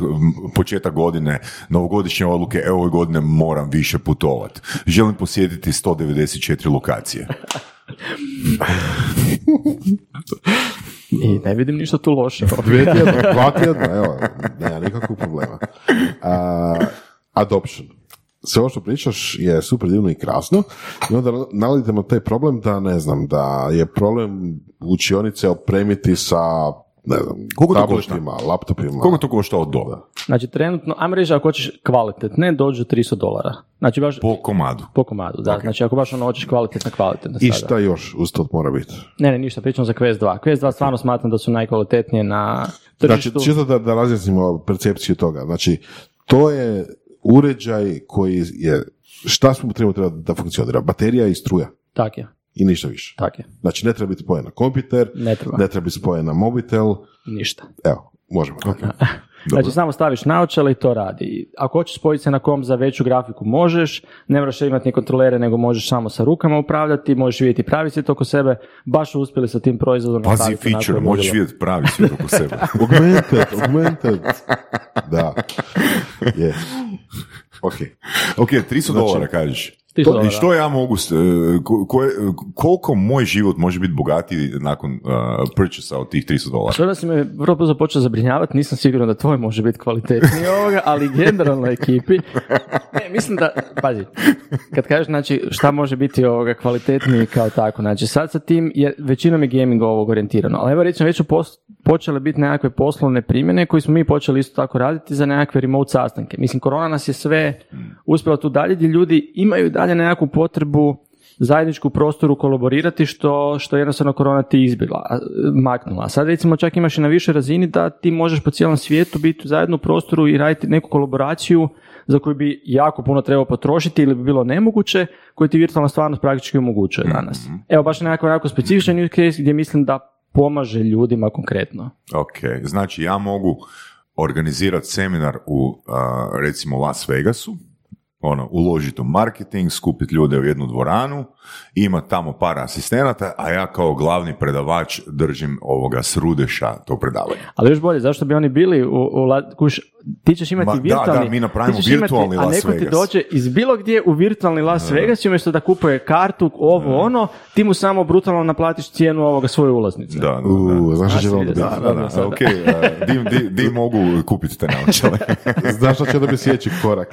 početak godine, novogodišnje odluke, evo ove godine moram više putovat. Želim posjetiti 194 lokacije. [LAUGHS] I ne vidim ništa tu loše. [LAUGHS] Dvije [LAUGHS] tjedna, dva tjedna, evo, nema nikakvog problema. A, adoption. Sve ovo što pričaš je super divno i krasno i onda nalazimo taj problem da, ne znam, da je problem učionice opremiti sa, ne znam, Koliko to tabletima, laptopima. Koliko to košta od dola? Znači, trenutno, ajmo reći, ako hoćeš kvalitetne, dođu 300 dolara. Znači, baš po, Po komadu. komadu, da. Znači, ako baš ono hoćeš kvalitetna, kvalitetna I sada. šta još uz to mora biti? Ne, ne, ništa, pričam za Quest 2. Quest 2 stvarno smatram da su najkvalitetnije na tržištu. Znači, čisto da, da razjasnimo percepciju toga. Znači, to je uređaj koji je, šta smo trebali treba da funkcionira? Baterija i struja Tak je, i ništa više. tak je. Znači, ne treba biti spojen na kompjuter, Ne treba. ne treba biti spojen na mobitel, Ništa. evo, možemo. [LAUGHS] Znači, samo staviš naočale i to radi. Ako hoćeš spojiti se na kom za veću grafiku, možeš. Ne moraš imati ni kontrolere, nego možeš samo sa rukama upravljati, možeš vidjeti pravi svijet oko sebe. Baš uspjeli sa tim proizvodom Pazi feature, možeš vidjeti pravi svijet oko [LAUGHS] sebe. Augmented, augmented. Da. [LAUGHS] Je. Ok. Ok, 300 dolara kažeš. 300 To- dolara. I što ja mogu, e, ko- koje- koliko moj život može biti bogatiji nakon uh, purchase od tih 300 dolara? Sve da si me vrlo brzo počeo zabrinjavati, nisam siguran da tvoj može biti kvalitetniji ovoga, ali generalno ekipi. [LAUGHS] Ne, mislim da, pazi, kad kažeš znači šta može biti ovoga kvalitetniji kao tako, znači sad sa tim je većinom je gaming ovog orijentirano, ali evo recimo već su pos- počele biti nekakve poslovne primjene koje smo mi počeli isto tako raditi za nekakve remote sastanke. Mislim, korona nas je sve uspjela tu dalje gdje ljudi imaju dalje nekakvu potrebu zajedničku prostoru kolaborirati što, što jednostavno korona ti izbjegla, maknula. Sad recimo čak imaš i na višoj razini da ti možeš po cijelom svijetu biti zajedno u prostoru i raditi neku kolaboraciju za koju bi jako puno trebao potrošiti ili bi bilo nemoguće, koju ti virtualna stvarnost praktički omogućuje danas. Evo baš nekako jako specifičan use case gdje mislim da pomaže ljudima konkretno. Ok, znači ja mogu organizirati seminar u recimo Las Vegasu, ono, uložiti u marketing, skupiti ljude u jednu dvoranu, imati tamo par asistenata, a ja kao glavni predavač držim ovoga srudeša to predavanje. Ali još bolje, zašto bi oni bili u, u kuš, ti ćeš imati Ma da, virtualni, da, mi napravimo ti ćeš imati- virtualni a Las neko ti Vegas. dođe iz bilo gdje u virtualni Las Vegas i umjesto da kupuje kartu, ovo ono, ti mu samo brutalno naplatiš cijenu ovoga svoje ulaznice. Da, da, da. U, znaš što će Znaš, onda biti? da, Da, da, sada. ok, a, di, di, di mogu kupiti te naočale? [LAUGHS] Znaš što će onda biti sljedeći korak?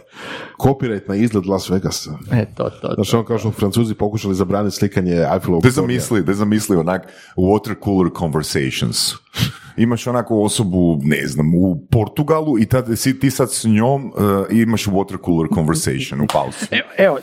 Copyright na izgled Las Vegasa. E, to, to, to. Znači, ono kao što Francuzi pokušali zabraniti slikanje Eiffelovog Da zamisli, da zamisli onak water cooler conversations. Imaš onako osobu, ne znam, u Portugalu i tad, si, ti sad s njom uh, imaš water cooler conversation u pauzi. Evo, evo,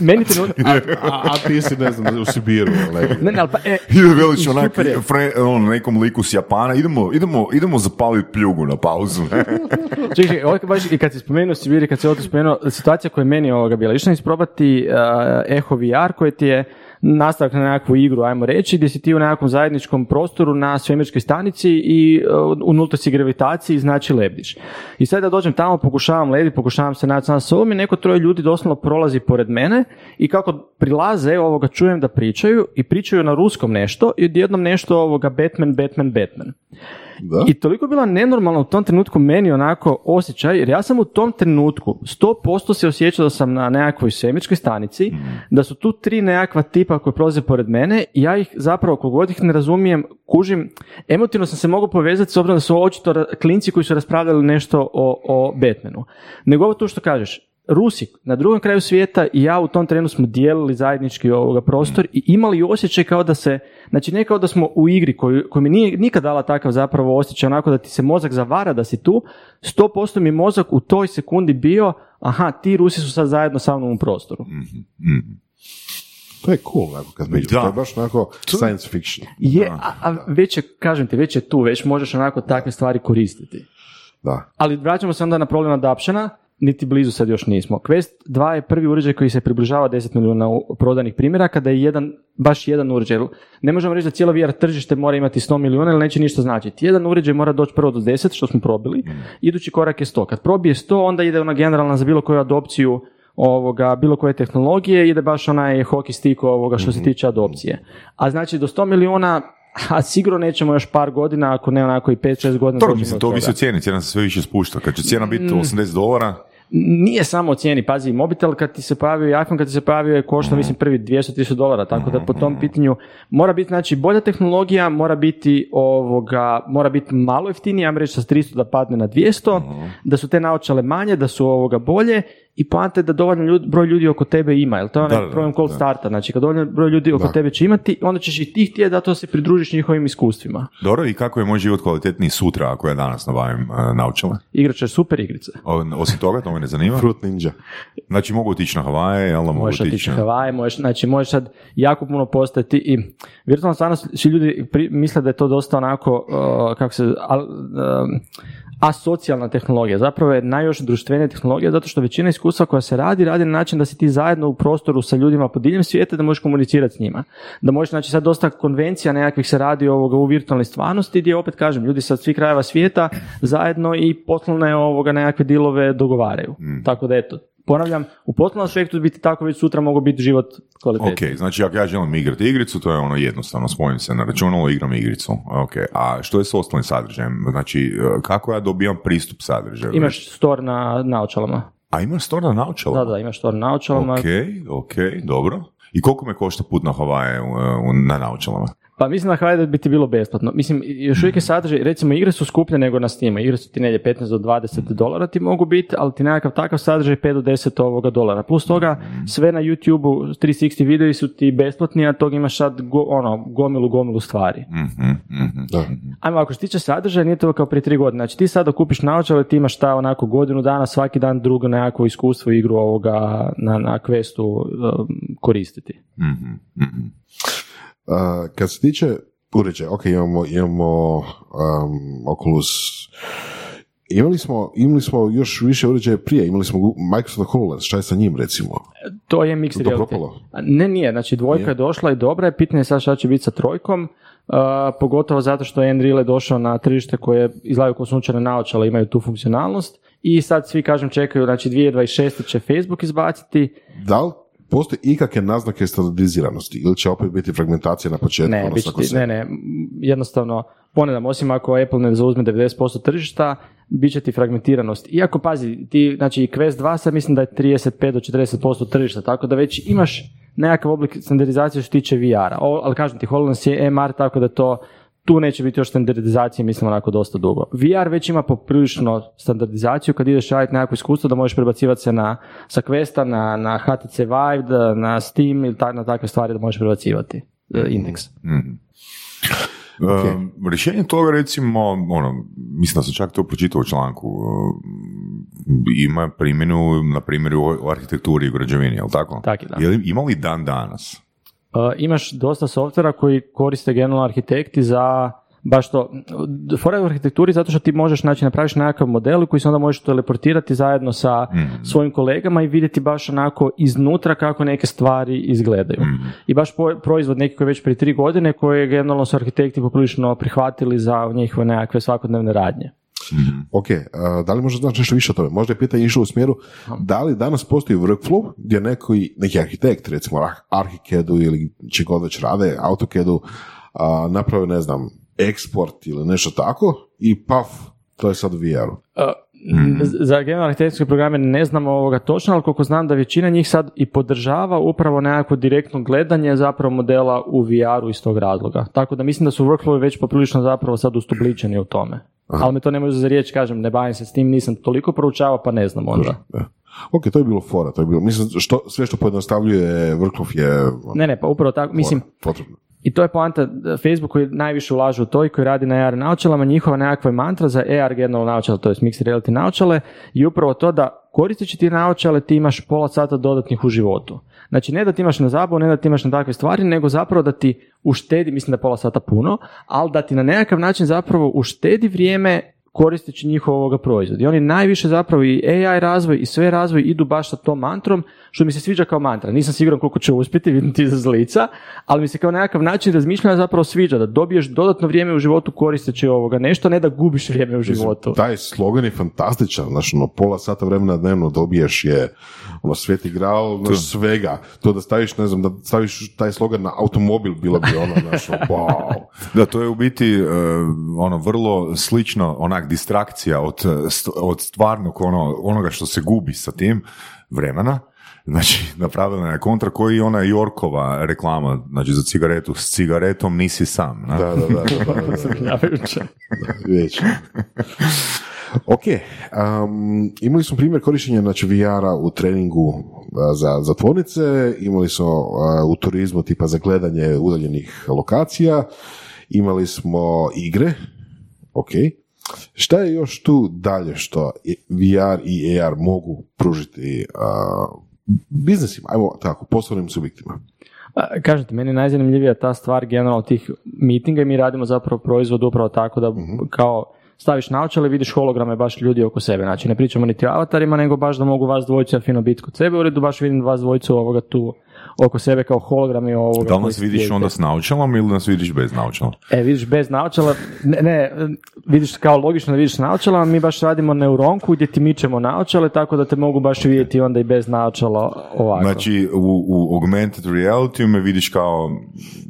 meni trenutno... A, a, a ti si, ne znam, u Sibiru. Ne, Ne, ne, ali pa, e, I veliš onak fre, on, nekom liku s Japana, idemo, idemo, idemo zapaliti pljugu na pauzu. [LAUGHS] Čekaj, čekaj, ovo baš i kad si spomenuo Sibir i kad si tu spomenuo, situacija koja je meni ovoga bila, sam isprobati uh, Eho VR koji ti je nastavak na nekakvu igru, ajmo reći, gdje si ti u nekakvom zajedničkom prostoru na svemirskoj stanici i uh, u nultoj gravitaciji, znači lebdiš. I sad da dođem tamo, pokušavam lediti, pokušavam se naći sam s ovom i neko troje ljudi doslovno prolazi pored mene i kako prilaze, ovoga čujem da pričaju i pričaju na ruskom nešto i odjednom nešto ovoga Batman, Batman, Batman. Da? I toliko je bila nenormalna u tom trenutku meni onako osjećaj, jer ja sam u tom trenutku 100% se osjećao da sam na nekakvoj svemirskoj stanici, da su tu tri nekakva tipa koji prolaze pored mene i ja ih zapravo kogod ih ne razumijem, kužim, emotivno sam se mogao povezati s obzirom da su očito klinci koji su raspravljali nešto o, o Batmanu. Nego ovo to što kažeš, Rusi na drugom kraju svijeta i ja u tom trenu smo dijelili zajednički ovoga prostor i imali osjećaj kao da se, znači ne kao da smo u igri koju, koja mi nije nikad dala takav zapravo osjećaj onako da ti se mozak zavara da si tu, 100% mi mozak u toj sekundi bio, aha, ti Rusi su sad zajedno sa mnom u prostoru. To je cool, onako, kad vidiš. Da. To je baš onako science fiction. Je, a, a već je, kažem ti, već je tu, već možeš onako takve stvari koristiti. Da. Ali vraćamo se onda na problem adaptiona, niti blizu sad još nismo. Quest 2 je prvi uređaj koji se približava 10 milijuna prodanih primjera, kada je jedan, baš jedan uređaj. Ne možemo reći da cijelo VR tržište mora imati 100 milijuna ili neće ništa značiti. Jedan uređaj mora doći prvo do 10, što smo probili, idući korak je 100. Kad probije 100, onda ide ona generalna za bilo koju adopciju ovoga, bilo koje tehnologije, ide baš onaj hockey stick ovoga što se tiče adopcije. A znači do 100 milijuna, a sigurno nećemo još par godina, ako ne onako i 5-6 godina. Dobro, dođemo mislim, to ovisi o cijeni, cijena se sve više spušta. Kad će cijena biti Mm. 80 dolara, Nije samo o cijeni, pazi, mobitel kad ti se pojavio iPhone kad ti se pojavio je košta, mislim, prvi 200-300 dolara, tako da po tom pitanju mora biti, znači, bolja tehnologija, mora biti ovoga, mora biti malo jeftinije, ja reći sa 300 da padne na 200, da su te naočale manje, da su ovoga bolje i poanta je da dovoljno ljudi, broj ljudi oko tebe ima, jel to je onaj da, problem cold da. starta, znači kad dovoljno broj ljudi oko tebe će imati, onda ćeš i ti htjeti da to se pridružiš njihovim iskustvima. dobro, i kako je moj život kvalitetniji sutra ako ja danas nabavim uh, naučale? Igrat ćeš super igrice. O- Osim toga, to me ne zanima. Fruit Ninja. Znači, mogu otići na Havaje, jel da mogu Možeš otići na na... Havaje, možeš, znači možeš sad jako puno postati i virtualna stvarnost, svi ljudi pri, misle da je to dosta onako, uh, kako se, al, um, asocijalna tehnologija. Zapravo je najviše društvenija tehnologija zato što većina iskustva koja se radi, radi na način da si ti zajedno u prostoru sa ljudima po diljem svijeta da možeš komunicirati s njima. Da možeš, znači sad dosta konvencija nekakvih se radi ovoga u virtualnoj stvarnosti gdje opet kažem, ljudi sa svih krajeva svijeta zajedno i poslovne ovoga nekakve dilove dogovaraju. Tako da eto, ponavljam, u poslovnom aspektu biti tako već sutra mogu biti život kvalitetniji. Ok, znači ako ja želim igrati igricu, to je ono jednostavno, spojim se na računalo, igram igricu. Ok, a što je s ostalim sadržajem? Znači, uh, kako ja dobijam pristup sadržaju? Imaš store na naočalama. A imaš stvarno naočala? Da, da, imaš store na naočalama. Ok, ok, dobro. I koliko me košta put na Havaje na naočalama? Pa mislim da bi ti bilo besplatno. Mislim, još uvijek je sadržaj, recimo igre su skuplje nego na Steamu. Igre su ti negdje 15 do 20 dolara ti mogu biti, ali ti nekakav takav sadržaj 5 do 10 ovoga dolara. Plus toga, sve na YouTube-u 360 videi su ti besplatni, a toga imaš sad go- ono, gomilu, gomilu stvari. Mhm, mhm. Da. Ajmo, ako što se tiče sadržaja, nije to kao prije tri godine. Znači ti sada kupiš naočale, ti imaš ta onako godinu dana, svaki dan drugo nekako iskustvo, igru ovoga na, na questu um, koristiti. Mhm, mhm. Uh, kad se tiče uređaja, ok, imamo, imamo um, Oculus, imali smo, imali smo još više uređaja prije, imali smo Microsoft HoloLens, šta je sa njim recimo? To je mixed to reality. propalo? A Ne, nije. Znači, dvojka Nije? je došla i dobra je. Pitanje je sad šta će biti sa trojkom. uh, pogotovo zato što je Unreal je došao na tržište koje izgledaju kao sunčane naočale, imaju tu funkcionalnost. I sad svi, kažem, čekaju, znači 2026. će Facebook izbaciti. Da li postoji ikakve naznake standardiziranosti ili će opet biti fragmentacija na početku? Ne, ono, bit će svako ti- se- ne, ne, jednostavno, ponedam, osim ako Apple ne zauzme 90% tržišta, bit će ti fragmentiranost. Iako, pazi, ti, znači, Quest 2 sad mislim da je 35 do 40% tržišta, tako da već imaš nekakav oblik standardizacije što se tiče VR-a. O, ali kažem ti, HoloLens je MR, tako da to tu neće biti još standardizacije, mislim, onako dosta dugo. VR već ima poprilično standardizaciju, kad ideš raditi nekakvo iskustvo da možeš prebacivati se na, sa Questa na, na HTC Vive, da- na Steam ili tak, na takve stvari da možeš prebacivati e, indeks. Mhm. Um, rješenje toga recimo, ono, mislim da sam čak to pročitao u članku, um, ima primjenu na primjeru u arhitekturi i građevini, jel tako? Tak je, da. Je li- ima li dan danas? Uh, imaš dosta softvera koji koriste generalno arhitekti za baš to. Fora u arhitekturi zato što ti možeš znači, napraviš nekakav model koji se onda možeš teleportirati zajedno sa svojim kolegama i vidjeti baš onako iznutra kako neke stvari izgledaju. I baš po- proizvod neki koji je već prije tri godine koje generalno su arhitekti poprilično prihvatili za njihove nekakve svakodnevne radnje. Ok, a, da li možda znaš nešto više o tome? Možda je pitanje išlo u smjeru da li danas postoji workflow gdje neki, neki arhitekt, recimo Ar- Archicadu ili će god već rade, AutoCadu, a, naprave, ne znam, eksport ili nešto tako i paf, to je sad u VR-u. Uh, Za generalne tehničke programe ne znam ovoga točno, ali koliko znam da većina njih sad i podržava upravo nekako direktno gledanje zapravo modela u VR-u iz tog razloga. Tako da mislim da su workflowi već poprilično zapravo sad ustubličeni u tome. Ali me to ne može za riječ, kažem, ne bavim se s tim, nisam toliko proučavao, pa ne znam onda. Da. Ok, to je bilo fora, to je bilo, mislim, što, sve što pojednostavljuje workflow je ono, Ne, ne, pa upravo tako, mislim, potrebno. I to je poanta, da Facebook koji najviše ulaže u to i koji radi na AR naočalama, njihova nekakva mantra za AR generalno naočala, to je mixed reality naočale, i upravo to da koristeći ti naočale ti imaš pola sata dodatnih u životu. Znači ne da ti imaš na zabavu, ne da ti imaš na takve stvari, nego zapravo da ti uštedi, mislim da pola sata puno, ali da ti na nekakav način zapravo uštedi vrijeme koristeći njihov ovoga proizvod. I oni najviše zapravo i AI razvoj i sve razvoj idu baš sa tom mantrom, što mi se sviđa kao mantra. Nisam siguran koliko će uspjeti, vidim ti iz lica, ali mi se kao nekakav način razmišljanja zapravo sviđa, da dobiješ dodatno vrijeme u životu koristeći ovoga nešto, ne da gubiš vrijeme u životu. Taj slogan je fantastičan, znaš, ono, pola sata vremena dnevno dobiješ je, ono, sveti gral, znaš, svega. To da staviš, ne znam, da staviš taj slogan na automobil, bilo bi ono, znaš, [LAUGHS] wow. Da, to je u biti e, ono vrlo slično onak distrakcija od, st- od stvarnog ono, onoga što se gubi sa tim vremena. Znači, [LAUGHS] napravljena je kontra koji je ona Jorkova reklama, znači za cigaretu, s cigaretom nisi sam. Ne? Da, da, da, da, da. Ok, um, imali smo primjer korištenja znači, VR-a u treningu a, za, za tvornice, imali smo a, u turizmu tipa za gledanje udaljenih lokacija, imali smo igre, ok. Šta je još tu dalje što VR i AR mogu pružiti a, biznisima, ajmo tako, poslovnim subjektima? Kažete, meni je najzanimljivija ta stvar generalno tih meetinga i mi radimo zapravo proizvod upravo tako da kao staviš naočale, vidiš holograme baš ljudi oko sebe. Znači ne pričamo niti o avatarima, nego baš da mogu vas dvojica fino biti kod sebe u uredu, baš vidim vas dvojicu ovoga tu oko sebe kao hologrami ovoga. Da li nas se vidiš dijete. onda s naočalom ili nas vidiš bez naočala? E, vidiš bez naočala, ne, ne, vidiš kao logično da vidiš s naočalama, mi baš radimo neuronku gdje ti mičemo naočale, tako da te mogu baš vidjeti onda i bez naočala ovako. Znači, u, u augmented reality me vidiš kao...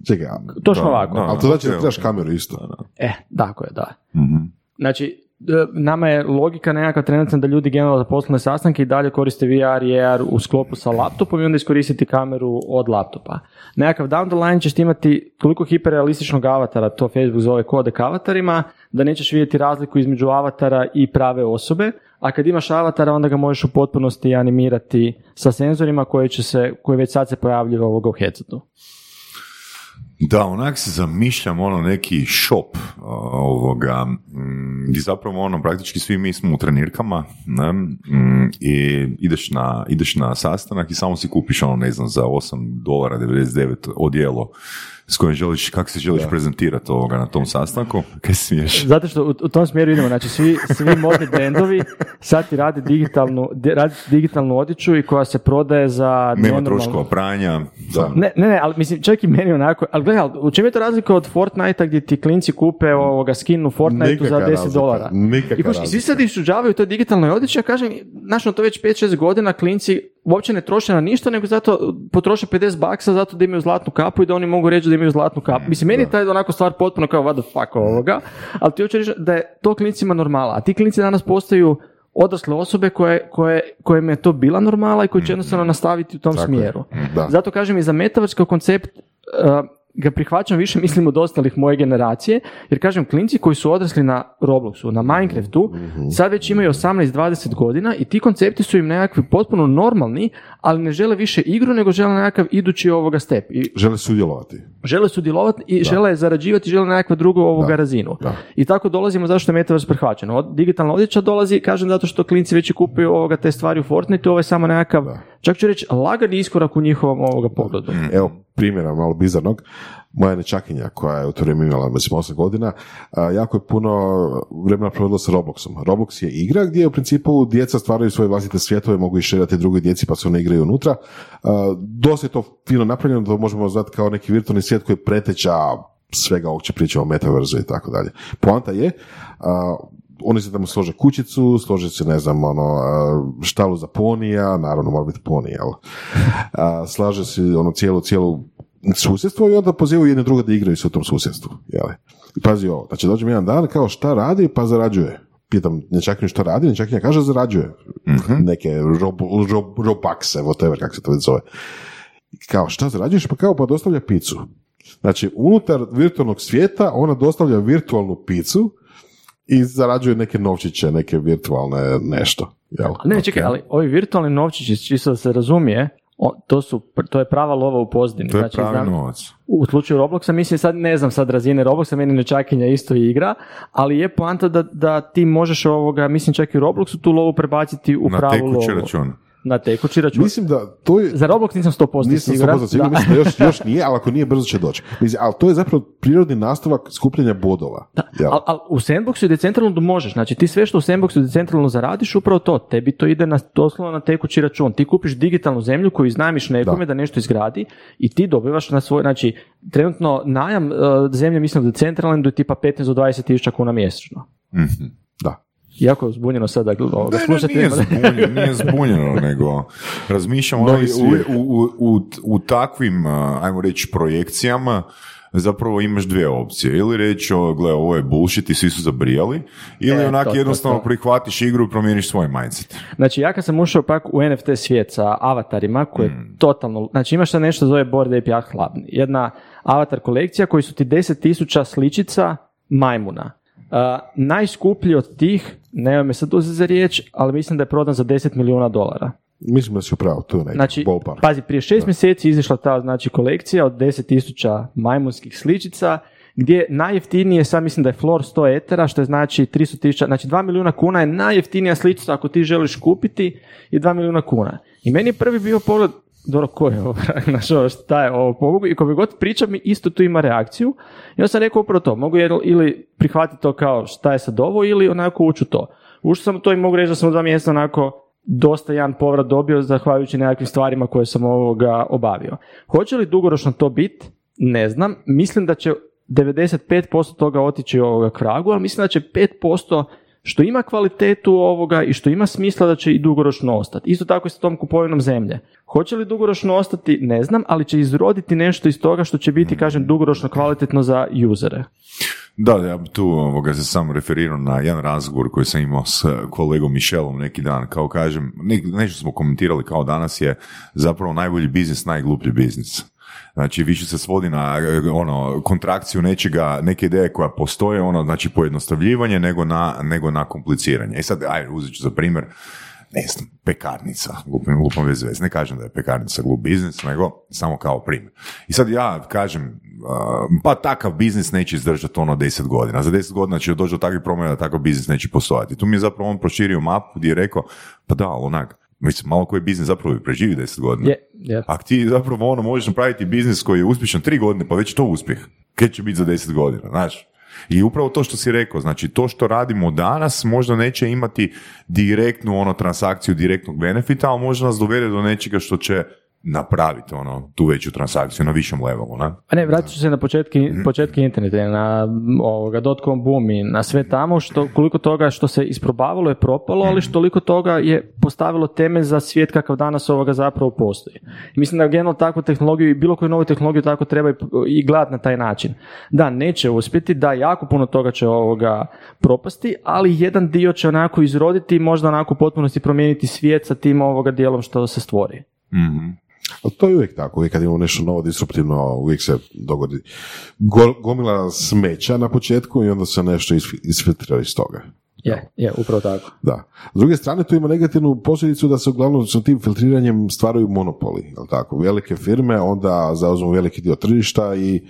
Čekaj, Točno da, ovako. da. ali to znači da trebaš kameru isto. E, tako je, da. Mhm. Znači, nama je logika nekakva trenutna da ljudi generalno za poslovne sastanke i dalje koriste VR i AR u sklopu sa laptopom i onda iskoristiti kameru od laptopa. Nekakav down the line ćeš ti imati toliko hiperrealističnog avatara, to Facebook zove kodek avatarima, da nećeš vidjeti razliku između avatara i prave osobe, a kad imaš avatara onda ga možeš u potpunosti animirati sa senzorima koji će se, koji već sad se pojavljuju u headsetu. Da, onak se zamišljam ono neki shop ovoga, mm, gdje zapravo ono praktički svi mi smo u trenirkama ne, mm, i ideš na, ideš na sastanak i samo si kupiš ono ne znam za 8 dolara 99 odijelo s kojim želiš, kako se želiš prezentirati ovoga na tom sastanku, [LAUGHS] kaj smiješ? Zato što u, u tom smjeru idemo, znači svi, svi modni brendovi sad ti rade digitalnu, di- rade digitalnu odjeću i koja se prodaje za Nema troškova pranja, da. Ne, ne, ne, ali mislim, čak i meni onako, ali gledaj, u čem je to razlika od Fortnite gdje ti klinci kupe ovoga skin u Fortniteu za Nikakva 10 razlika, dolara. nikakva I, kuš, i svi sad iščuđavaju to digitalnoj odjeći, ja kažem, znaš, no to već 5-6 godina klinci uopće ne troše na ništa, nego zato potroše 50 baksa zato da imaju zlatnu kapu i da oni mogu reći da imaju zlatnu kapu. Mislim, meni je taj onako stvar potpuno kao what the fuck ovoga, ali ti hoću reći da je to klincima normala, a ti klinci danas postaju odrasle osobe koje, koje, kojima je to bila normala i koji će jednostavno nastaviti u tom Tako je. smjeru. Da. Zato kažem i za metaverse kao koncept uh, ga prihvaćam više mislim od ostalih moje generacije, jer kažem klinci koji su odrasli na Robloxu, na Minecraftu, sad već imaju 18-20 godina i ti koncepti su im nekakvi potpuno normalni, ali ne žele više igru, nego žele nekakav idući ovoga step. I Žele sudjelovati. žele sudjelovati i žele zarađivati, žele nekakvu drugu ovoga razinu. da. I tako dolazimo zašto je Metaverse prihvaćeno. Od digitalna odjeća dolazi, kažem, zato što klinci već kupuju ovoga te stvari u Fortnite, ovo je samo nekakav, čak ću reći, lagani iskorak u njihovom ovoga pogledu. Evo, primjera malo bizarnog. Moja nečakinja koja je u to vrijeme imala, mislim, 8 godina, jako je puno vremena provodila sa Robloxom. Roblox je igra gdje u principu djeca stvaraju svoje vlastite svjetove, mogu išerati drugoj djeci pa se one igraju unutra. Dosta je to fino napravljeno, to možemo zvati kao neki virtualni svijet koji preteča svega ovog će pričamo o metaverzu i tako dalje. Poanta je, oni se tamo slože kućicu, slože se, ne znam, ono, štalu za ponija, naravno mora biti ponija, jel? A, slaže se ono cijelu, cijelu susjedstvo i onda pozivaju jedne druge da igraju se u tom susjedstvu. Jeli? I pazi ovo, znači dođem jedan dan kao šta radi, pa zarađuje. Pitam nečakinju šta radi, nečakinja kaže zarađuje. Neke rob, rob, robakse, whatever, kako se to već zove. Kao šta zarađuješ? Pa kao pa dostavlja picu. Znači, unutar virtualnog svijeta ona dostavlja virtualnu picu i zarađuje neke novčiće, neke virtualne nešto. Jel? Ne, čekaj, ali ovi virtualni novčići, čisto da se razumije, o- to, su, to je prava lova u pozdini. To je znači, pravi znam- novac. u slučaju Robloxa, mislim sad ne znam sad razine Robloxa, meni nečakinja isto igra, ali je poanta da, da ti možeš ovoga, mislim čak i u Robloxu tu lovu prebaciti u Na pravu tekući lovu. račun. Na tekući račun. Mislim da to je... Za Roblox nisam 100% Nisam siguran. 100% siguran, Da. mislim da još, još nije, ali ako nije, brzo će doći. Mislim, ali to je zapravo prirodni nastavak skupljanja bodova. Jel? Ali al u Sandboxu i decentralno možeš, znači ti sve što u Sandboxu i decentralno zaradiš, upravo to, tebi to ide na, doslovno na tekući račun. Ti kupiš digitalnu zemlju koju iznajmiš nekome da. nešto izgradi i ti dobivaš na svoj, znači trenutno najam uh, zemlje mislim da decentralno je tipa 15 do 20 tisuća kuna mjesečno. Da. Jako je uzbunjeno sada ovoga, Ne, ne, nije zbunjeno, nije [LAUGHS] zbunjeno, nego razmišljam ono, Novi u, u, u, u, u takvim, ajmo reći, projekcijama zapravo imaš dvije opcije. Ili reći, o, gle, ovo je bullshit i svi su zabrijali, ili E, onak to, to, jednostavno to. prihvatiš igru i promijeniš svoj mindset. Znači ja kad sam ušao pak u NFT svijet sa avatarima, koje je Hmm. totalno, znači imaš sad nešto zove Bored Ape Yacht Club, jedna avatar kolekcija koji su ti 10.000 sličica majmuna. Uh, najskuplji od tih, nema me sad uzeti za riječ, ali mislim da je prodan za 10 milijuna dolara. Mislim da si upravo, to je neki Znači, ballpark. pazi, prije šest mjeseci izašla ta znači, kolekcija od 10.000 majmunskih sličica, gdje najjeftinije, sad mislim da je flor 100 etera, što je znači 300.000, znači 2 milijuna kuna je najjeftinija sličica ako ti želiš kupiti je 2 milijuna kuna. I meni je prvi bio pogled, dobro, ko je ovo, [LAUGHS] znaš, šta je ovo pobogu, i koji god priča mi isto tu ima reakciju. I onda sam rekao upravo to, mogu ili prihvatiti to kao šta je sad ovo, ili onako ući u to. Ušao sam to i mogu reći da sam u dva mjeseca onako dosta jedan povrat dobio zahvaljujući nekakvim stvarima koje sam ovoga obavio. Hoće li dugoročno to biti? Ne znam. Mislim da će 95% toga otići ovoga k vragu, ali mislim da će 5% što ima kvalitetu ovoga i što ima smisla da će i dugoročno ostati. Isto tako i sa tom kupovinom zemlje. Hoće li dugoročno ostati? Ne znam, ali će izroditi nešto iz toga što će biti, kažem, dugoročno kvalitetno za usere. Da, ja bi tu ovoga, se sam referirao na jedan razgovor koji sam imao s kolegom Michelom neki dan, kao kažem, ne- nešto smo komentirali kao danas je zapravo najbolji biznis, najgluplji biznis. Znači, više se svodi na e, ono, kontrakciju nečega, neke ideje koja postoje, ono, znači pojednostavljivanje, nego na, nego na kompliciranje. I sad, aj, uzet ću za primjer, ne znam, pekarnica, lupam, lupam vez vez. Ne kažem da je pekarnica glup biznis, nego samo kao primjer. I sad ja kažem, pa takav biznis neće izdržati ono 10 godina. Za 10 godina će doći do takvih promjena da takav biznis neće postojati. Tu mi je zapravo on proširio mapu gdje je rekao, pa da, onak, mislim, malo koji biznis zapravo i preživi 10 godina. Je, je. Ako ti zapravo ono možeš napraviti biznis koji je uspješan 3 godine, pa već je to uspjeh. Kaj će biti za 10 godina, znaš? I upravo to što si rekao, znači to što radimo danas možda neće imati direktnu ono transakciju direktnog benefita, ali možda nas dovede do nečega što će napraviti ono tu veću transakciju na višem levelu, ne? A ne, vratit ću se na početke, početke interneta, na ovoga, dotcom boom i na sve tamo, što, koliko toga što se isprobavalo je propalo, ali što toliko toga je postavilo temelj za svijet kakav danas ovoga zapravo postoji. Mislim da generalno takvu tehnologiju i bilo koju novu tehnologiju tako treba i, i gledati na taj način. Da, neće uspjeti, da, jako puno toga će ovoga propasti, ali jedan dio će onako izroditi i možda onako u potpunosti promijeniti svijet sa tim ovoga dijelom što se stvori. Mhm. Ali to je uvijek tako, uvijek kad imamo nešto novo, disruptivno, uvijek se dogodi go- gomila smeća na početku i onda se nešto isfi- isfiltrira iz toga. Je, je, upravo tako. Da. S druge strane, tu ima negativnu posljedicu da se uglavnom sa tim filtriranjem stvaraju monopoli, jel tako? Velike firme onda zauzmu veliki dio tržišta i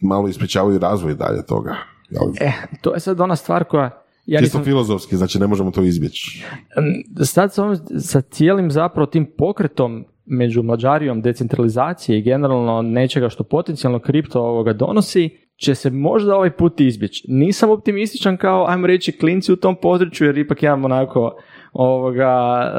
malo ispričavaju razvoj dalje toga. Jel? E, to je sad ona stvar koja... Ja Čisto nisam, filozofski, znači ne možemo to izbjeći. Sad sa, ovim- sa cijelim zapravo tim pokretom među mlađarijom decentralizacije i generalno nečega što potencijalno kripto ovoga donosi, će se možda ovaj put izbjeći. Nisam optimističan kao, ajmo reći, klinci u tom području, jer ipak imam onako ovoga, e,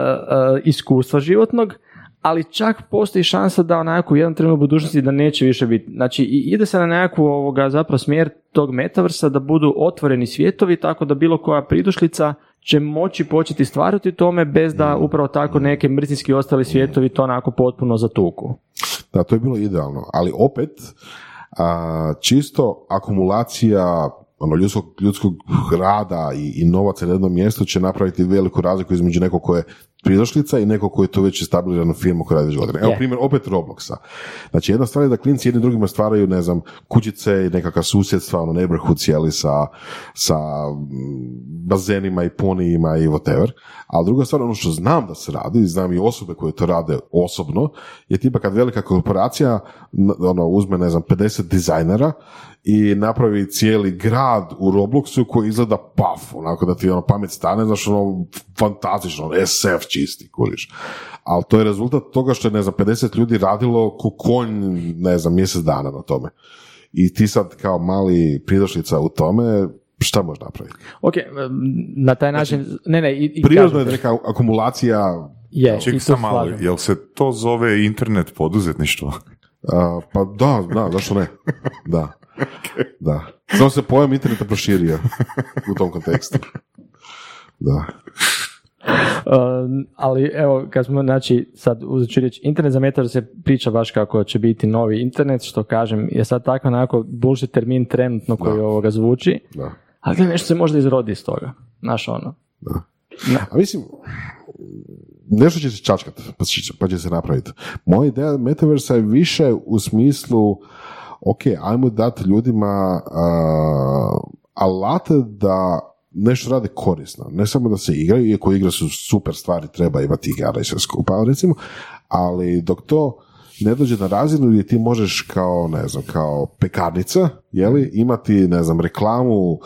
e, iskustva životnog, ali čak postoji šansa da onako u jednom trenutku budućnosti da neće više biti. Znači ide se na nekakvu ovoga zapravo smjer tog metaversa da budu otvoreni svijetovi tako da bilo koja pridušlica će moći početi stvarati u tome bez da upravo tako neke mrzinski ostali svijetovi to onako potpuno zatuku. Da, to je bilo idealno, ali opet a, čisto akumulacija ono, ljudskog, ljudskog rada i, i novaca na jednom mjestu će napraviti veliku razliku između nekog ko je pridošlica i nekog koji je to već stabilizirano firmu koja radi godine. Evo Je. primjer opet Robloxa. Znači jedna stvar je da klinci jedni drugima stvaraju, ne znam, kućice i nekakva susjedstva, ono neighborhood cijeli sa, sa mm, bazenima i ponijima i whatever. A druga stvar, ono što znam da se radi, znam i osobe koje to rade osobno, je tipa kad velika korporacija ono, uzme, ne znam, 50 dizajnera i napravi cijeli grad u Robloxu koji izgleda paf, onako da ti ono pamet stane, znaš, ono, fantastično, ono, SF čisti, kužiš. Ali to je rezultat toga što je, ne znam, 50 ljudi radilo ko konj, ne znam, mjesec dana na tome. I ti sad kao mali pridošlica u tome, šta možeš napraviti? Ok, na taj način, ne, ne, i, i Prirodno je neka akumulacija, je, tu sam malo, jel se to zove internet poduzetništvo? a, pa da, da, zašto ne? Da, da. Samo se pojam interneta proširio u tom kontekstu. Da. Um, ali evo, kad smo, znači, sad uzet ću reći, internet za metar se priča baš kako će biti novi internet, što kažem, je sad tako onako bullshit termin trenutno koji Da. ovoga zvuči, Da. ali gledaj, nešto se možda izrodi iz toga, znaš ono. A mislim, nešto će se čačkat, pa će, pa će se napraviti. Moja ideja metaversa je više u smislu, ok, ajmo dati ljudima a, alate da nešto rade korisno. Ne samo da se igraju, iako igre su super stvari, treba imati igara i sve skupa, recimo, ali dok to ne dođe na razinu gdje ti možeš kao, ne znam, kao pekarnica, jeli, imati, ne znam, reklamu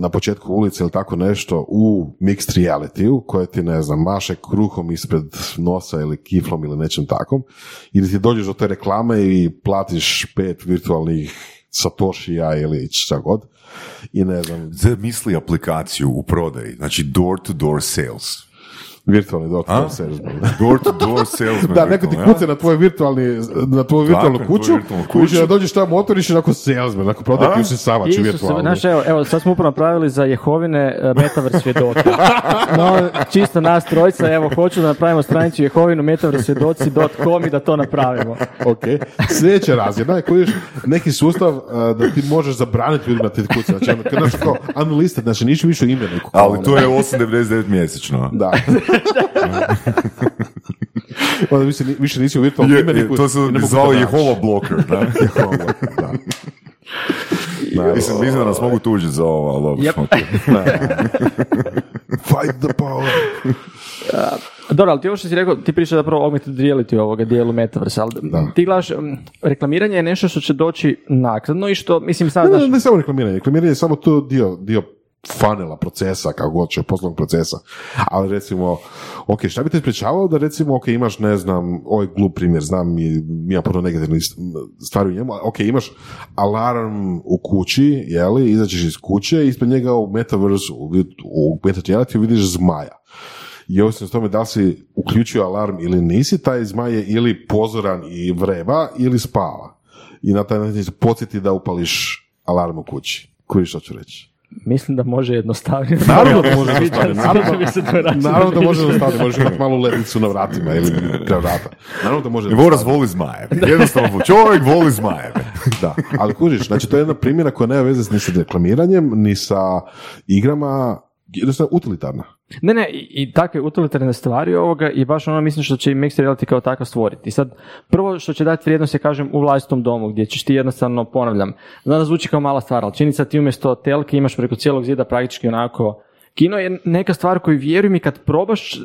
na početku ulice ili tako nešto u mixed reality koja ti, ne znam, maše kruhom ispred nosa ili kiflom ili nečem takom, ili ti dođeš do te reklame i platiš pet virtualnih satoshija ili šta god i ne znam, Zamisli aplikaciju u prodaji, znači door to door sales. Virtualni doktor A? salesman. [LAUGHS] Door to door salesman. Da, neko ti rekao, kuca na tvoj virtualni, na tvoju virtualnu na kuću, tvoju virtualnu kuću. kuću. da dođeš tamo otvoriš i onako salesman, ako prodaje ti usisavač virtualni. znaš, evo, evo, sad smo upravo napravili za Jehovine e, Metaverse svjedoci. [LAUGHS] No, čisto nas trojica, evo, hoću da napravimo stranicu Jehovinu metaversvjedoci.com i da to napravimo. Ok, sljedeća razina je koji neki sustav uh, da ti možeš zabraniti ljudima ti kuće. Znači, ono, kad znaš kao unlisted, znači nisu više u imeniku. Ali to je 8,99 mjesečno. Da. [LAUGHS] Onda više, više nisi u virtualnom Je, imeniku. je, to se ne zvao. Jehova bloker, da? [LAUGHS] Jehova, da. Da, Mislim, mislim da nas mogu tužiti za ovo, ali dobro. Yep. ok. [LAUGHS] Fight the power. Dobro, ali ti ovo što si rekao, ti pričaš zapravo augmented reality ovoga dijelu Metaverse, ali ti gledaš, reklamiranje je nešto što će doći naknadno i što, mislim, sad, Ne, ne, znaš, ne samo reklamiranje. Reklamiranje je samo to dio, dio funnela, procesa, kako god će, poslovnog procesa. Ali recimo, ok, šta bi te sprečavalo da recimo, ok, imaš, ne znam, ovaj glup primjer, znam, i ima puno negativnih stvari u njemu, ok, imaš alarm u kući, jeli, izađeš iz kuće i ispred njega u metaverse, u, u reality vidiš zmaja. I ovisno o tome da li si uključio alarm ili nisi, taj zmaj je ili pozoran i vreba ili spava. I na taj način se podsjeti da upališ alarm u kući. Koji što ću reći? Mislim da može jednostavnije. [LAUGHS] Naravno da može [LAUGHS] jednostavnije, naravno- da može [LAUGHS] jednostavnije, možeš imati malu lednicu na vratima ili kraj vrata. Naravno da može I Voras voli zmajeve. Jednostavno, čovjek voli zmajeve. Da, ali kužiš, znači to je jedna primjera koja nema veze ni sa reklamiranjem, ni sa igrama, jednostavno utilitarna. Ne, ne, i, i takve utilitarne stvari ovoga i baš ono mislim što će i Mixed Reality kao takav stvoriti. Sad, prvo što će dati vrijednost je, kažem, u vlastitom domu, gdje ćeš ti jednostavno, ponavljam, znam da zvuči kao mala stvar, ali činjenica ti umjesto telke imaš preko cijelog zida praktički onako Kino je neka stvar koju vjerujem i kad probaš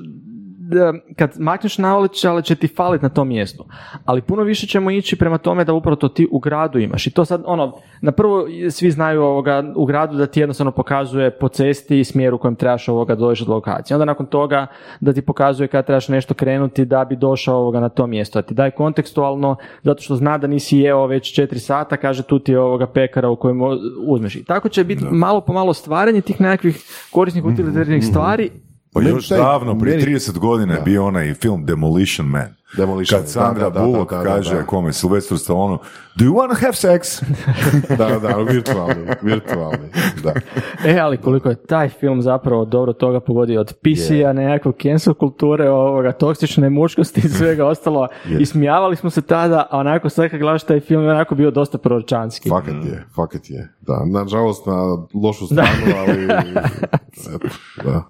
kad makneš naočiale će ti falit na tom mjestu. Ali puno više ćemo ići prema tome da upravo to ti u gradu imaš. I to sad, ono, na prvo svi znaju ovoga, u gradu da ti jednostavno pokazuje po cesti i smjeru u kojem trebaš ovoga doći do lokacije. Onda nakon toga da ti pokazuje kad trebaš nešto krenuti da bi došao ovoga na to mjesto. Da ti daje kontekstualno, zato što zna da nisi jeo već četiri sata, kaže tu ti je ovoga pekara u kojem uzmeš. I tako će biti malo po malo stvaranje tih nekakvih korisnih utilitarnih stvari Pa Meni još taj- davno, prije meni- 30 godina je bio onaj film Demolition Man. Demolition Kad Sandra da, da, da, Bullock da, da, kaže da. kome, Sylvester Stallone, do you want to have sex? [LAUGHS] da, da, virtualni, virtualni, da. [LAUGHS] E, ali koliko je taj film zapravo dobro toga pogodio od PC-a, nekakvog cancel kulture, ovoga, toksične muškosti i svega ostalo. I smijavali smo se tada, a onako sad kad gledaš taj film je onako bio dosta proročanski. Fakat je, fakat je. Da, nažalost na lošu stranu, ali... [LAUGHS] eto, da.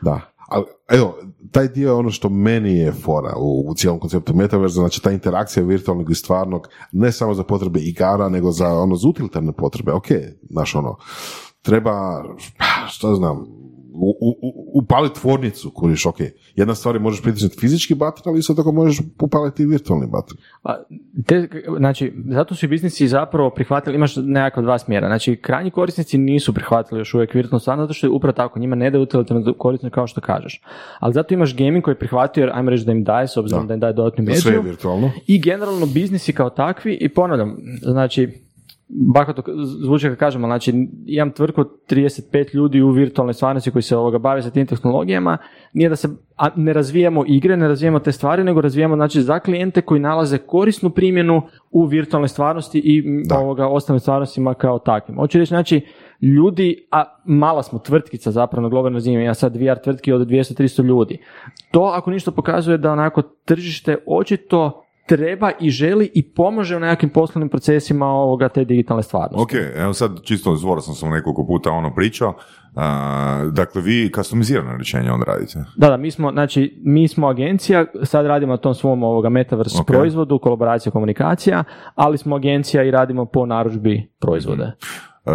Da. Ali, evo, taj dio je ono što meni je fora u, u cijelom konceptu metaverza, znači ta interakcija virtualnog i stvarnog, ne samo za potrebe igara, nego za ono, za utilitarne potrebe. Ok, znaš ono, treba, šta znam, u, u, u- upaliti tvornicu, kuriš, ok. Jedna stvar je možeš pritisnuti fizički bater, ali isto tako možeš upaliti i virtualni bater. A, te, znači, zato su i biznisi zapravo prihvatili, imaš nekakva dva smjera. Znači, krajnji korisnici nisu prihvatili još uvijek virtualnu stvarnost, zato što je upravo tako, njima ne daje utilitarno korisno kao što kažeš. Ali zato imaš gaming koji je prihvatio, jer ajmo reći da im daje, s obzirom da, im daje dodatnu Sve je mediju. virtualno. I generalno biznisi kao takvi, i ponavljam, znači, bahato zvuči kad kažemo, znači imam tvrtku od 35 ljudi u virtualnoj stvarnosti koji se ovoga bave sa tim tehnologijama, nije da se a ne razvijamo igre, ne razvijamo te stvari, nego razvijamo znači za klijente koji nalaze korisnu primjenu u virtualnoj stvarnosti i m, ovoga ostalim stvarnostima kao takvim. Hoću reći, znači, ljudi, a mala smo tvrtkica zapravo na globalnoj razini, ja sad VR tvrtki od 200-300 ljudi. To ako ništa pokazuje da onako tržište očito treba i želi i pomaže u nekakvim poslovnim procesima ovoga te digitalne stvarnosti. Ok, evo sad čisto zvora sam sam nekoliko puta ono pričao. A, dakle, vi customizirano rješenje onda radite. Da, da, mi smo, znači, mi smo agencija, sad radimo na tom svom ovoga metaverse Ok. proizvodu, kolaboracija, komunikacija, ali smo agencija i radimo po narudžbi proizvode. A, Uh,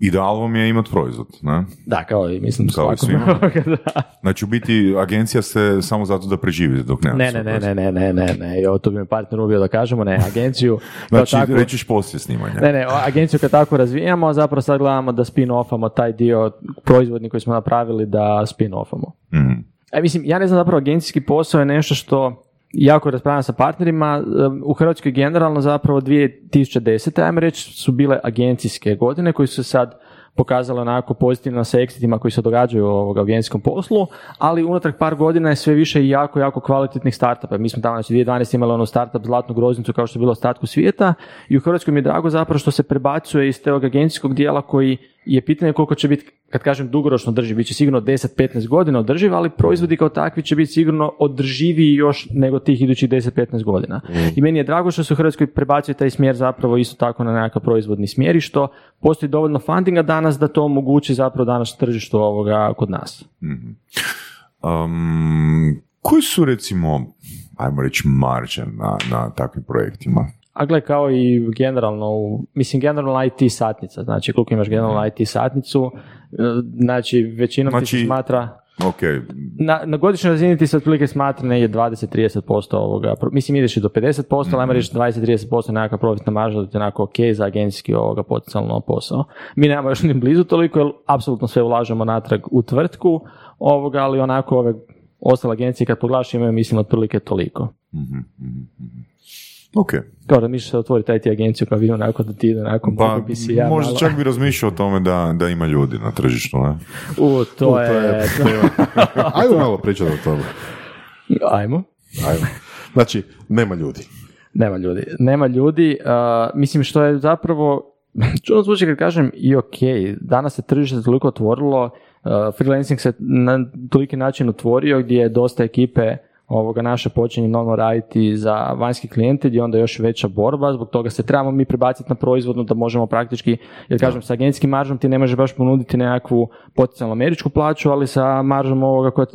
ideal vam je imati proizvod, ne? Da, kao i mislim kao i [LAUGHS] Znači u biti agencija se samo zato da preživite dok ne. Ne, ne, ne, ne, ne, ne, ne, ne, ne, to bi mi partner ubio da kažemo, ne, agenciju. [LAUGHS] znači tako, rećiš poslije snimanja. Ne, ne, agenciju kad tako razvijamo, zapravo sad gledamo da spin-offamo taj dio proizvodni koji smo napravili da spin-offamo. Mm-hmm. E, mislim, ja ne znam zapravo agencijski posao je nešto što jako raspravljam sa partnerima. U Hrvatskoj generalno zapravo 2010. ajmo reći su bile agencijske godine koji su sad pokazale onako pozitivno sa exitima koji se događaju u agencijskom poslu, ali unatrag par godina je sve više i jako, jako kvalitetnih startupa. Mi smo tamo znači 2012. imali ono startup Zlatnu groznicu kao što je bilo ostatku svijeta i u Hrvatskoj mi je drago zapravo što se prebacuje iz tog agencijskog dijela koji je pitanje koliko će biti, kad kažem dugoročno održiv, bit će sigurno 10-15 godina održiv, ali proizvodi kao takvi će biti sigurno održiviji još nego tih idućih 10-15 godina. I meni je drago što se u Hrvatskoj prebacuje taj smjer zapravo isto tako na nekakav proizvodni smjer i što postoji dovoljno fundinga danas da to omogući zapravo danas tržištu ovoga kod nas. Um, koji su recimo, ajmo reći, marže na, na takvim projektima? A gle, kao i generalno, mislim generalno IT satnica, znači koliko imaš generalno IT satnicu, e, znači većinom ti se Znači- smatra, Ok, na, na godišnjoj razini ti se otprilike smatra negdje 20-30% ovoga, mislim ideš i do 50%, ali ajmo reći 20-30% nekakva profitna marža da ti je onako ok za agencijski ovoga potencijalno posao. Mi nemamo još ni blizu toliko, jer apsolutno sve ulažemo natrag u tvrtku, ovoga, ali onako ove ostale agencije kad pogledaš imaju mislim otprilike toliko. Ok. Kao da se otvoriti IT agenciju kao vidim onako da ti ide onako Pa, mogao bi si ja možda malo- čak bi razmišljao o tome da, da ima ljudi na tržištu, ne? U, to, je... [LAUGHS] Ajmo malo pričati o tome. Ajmo. Ajmo. Znači, nema ljudi. Nema ljudi. Nema ljudi. uh, mislim što je zapravo čudno zvuči kad kažem i ok, danas se tržište toliko otvorilo, uh, freelancing se na toliki način otvorio gdje je dosta ekipe ovoga naše počinje normalno raditi za vanjski klijente gdje je onda još veća borba, zbog toga se trebamo mi prebaciti na proizvodnu da možemo praktički, jer kažem sa agencijskim maržom ti ne možeš baš ponuditi nekakvu potencijalno američku plaću, ali sa maržom ovoga koja,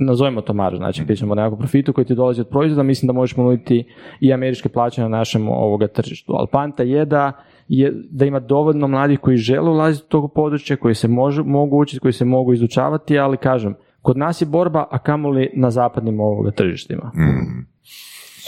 nazovimo to marža, znači pričamo o nekakvom profitu koji ti dolazi od proizvoda, mislim da možeš ponuditi i američke plaće na našem ovoga tržištu. Ali panta je da je da ima dovoljno mladih koji žele ulaziti u tog područja, koji se mogu učiti, koji se mogu izučavati, ali kažem, kod nas je borba, a kamoli na zapadnim ovoga tržištima.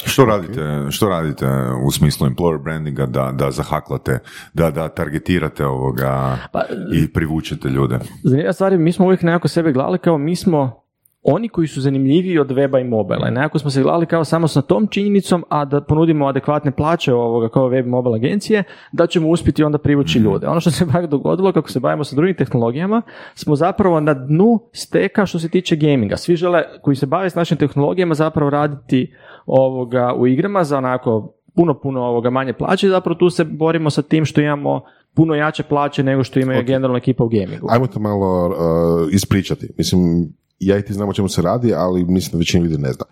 Što radite, što radite u smislu employer brandinga da, da zahaklate, da, da targetirate ovoga Pa, i privučete ljude? Zanimljiva stvar je, mi smo uvijek nekako sebe gledali kao mi smo oni koji su zanimljiviji od weba i mobila. I nekako smo se gledali kao samo sa tom činjenicom, a da ponudimo adekvatne plaće ovoga kao web i mobile agencije, da ćemo uspjeti onda privući ljude. Ono što se [LAUGHS] pak dogodilo kako se bavimo sa drugim tehnologijama, smo zapravo na dnu steka što se tiče gaminga. Svi žele koji se bave s našim tehnologijama zapravo raditi ovoga u igrama za onako puno, puno ovoga manje plaće i zapravo tu se borimo sa tim što imamo puno jače plaće nego što imaju generalna ekipa u gamingu. Ajmo to malo uh, ispričati. Mislim, ja i ti znam o čemu se radi, ali mislim da većina ljudi ne zna.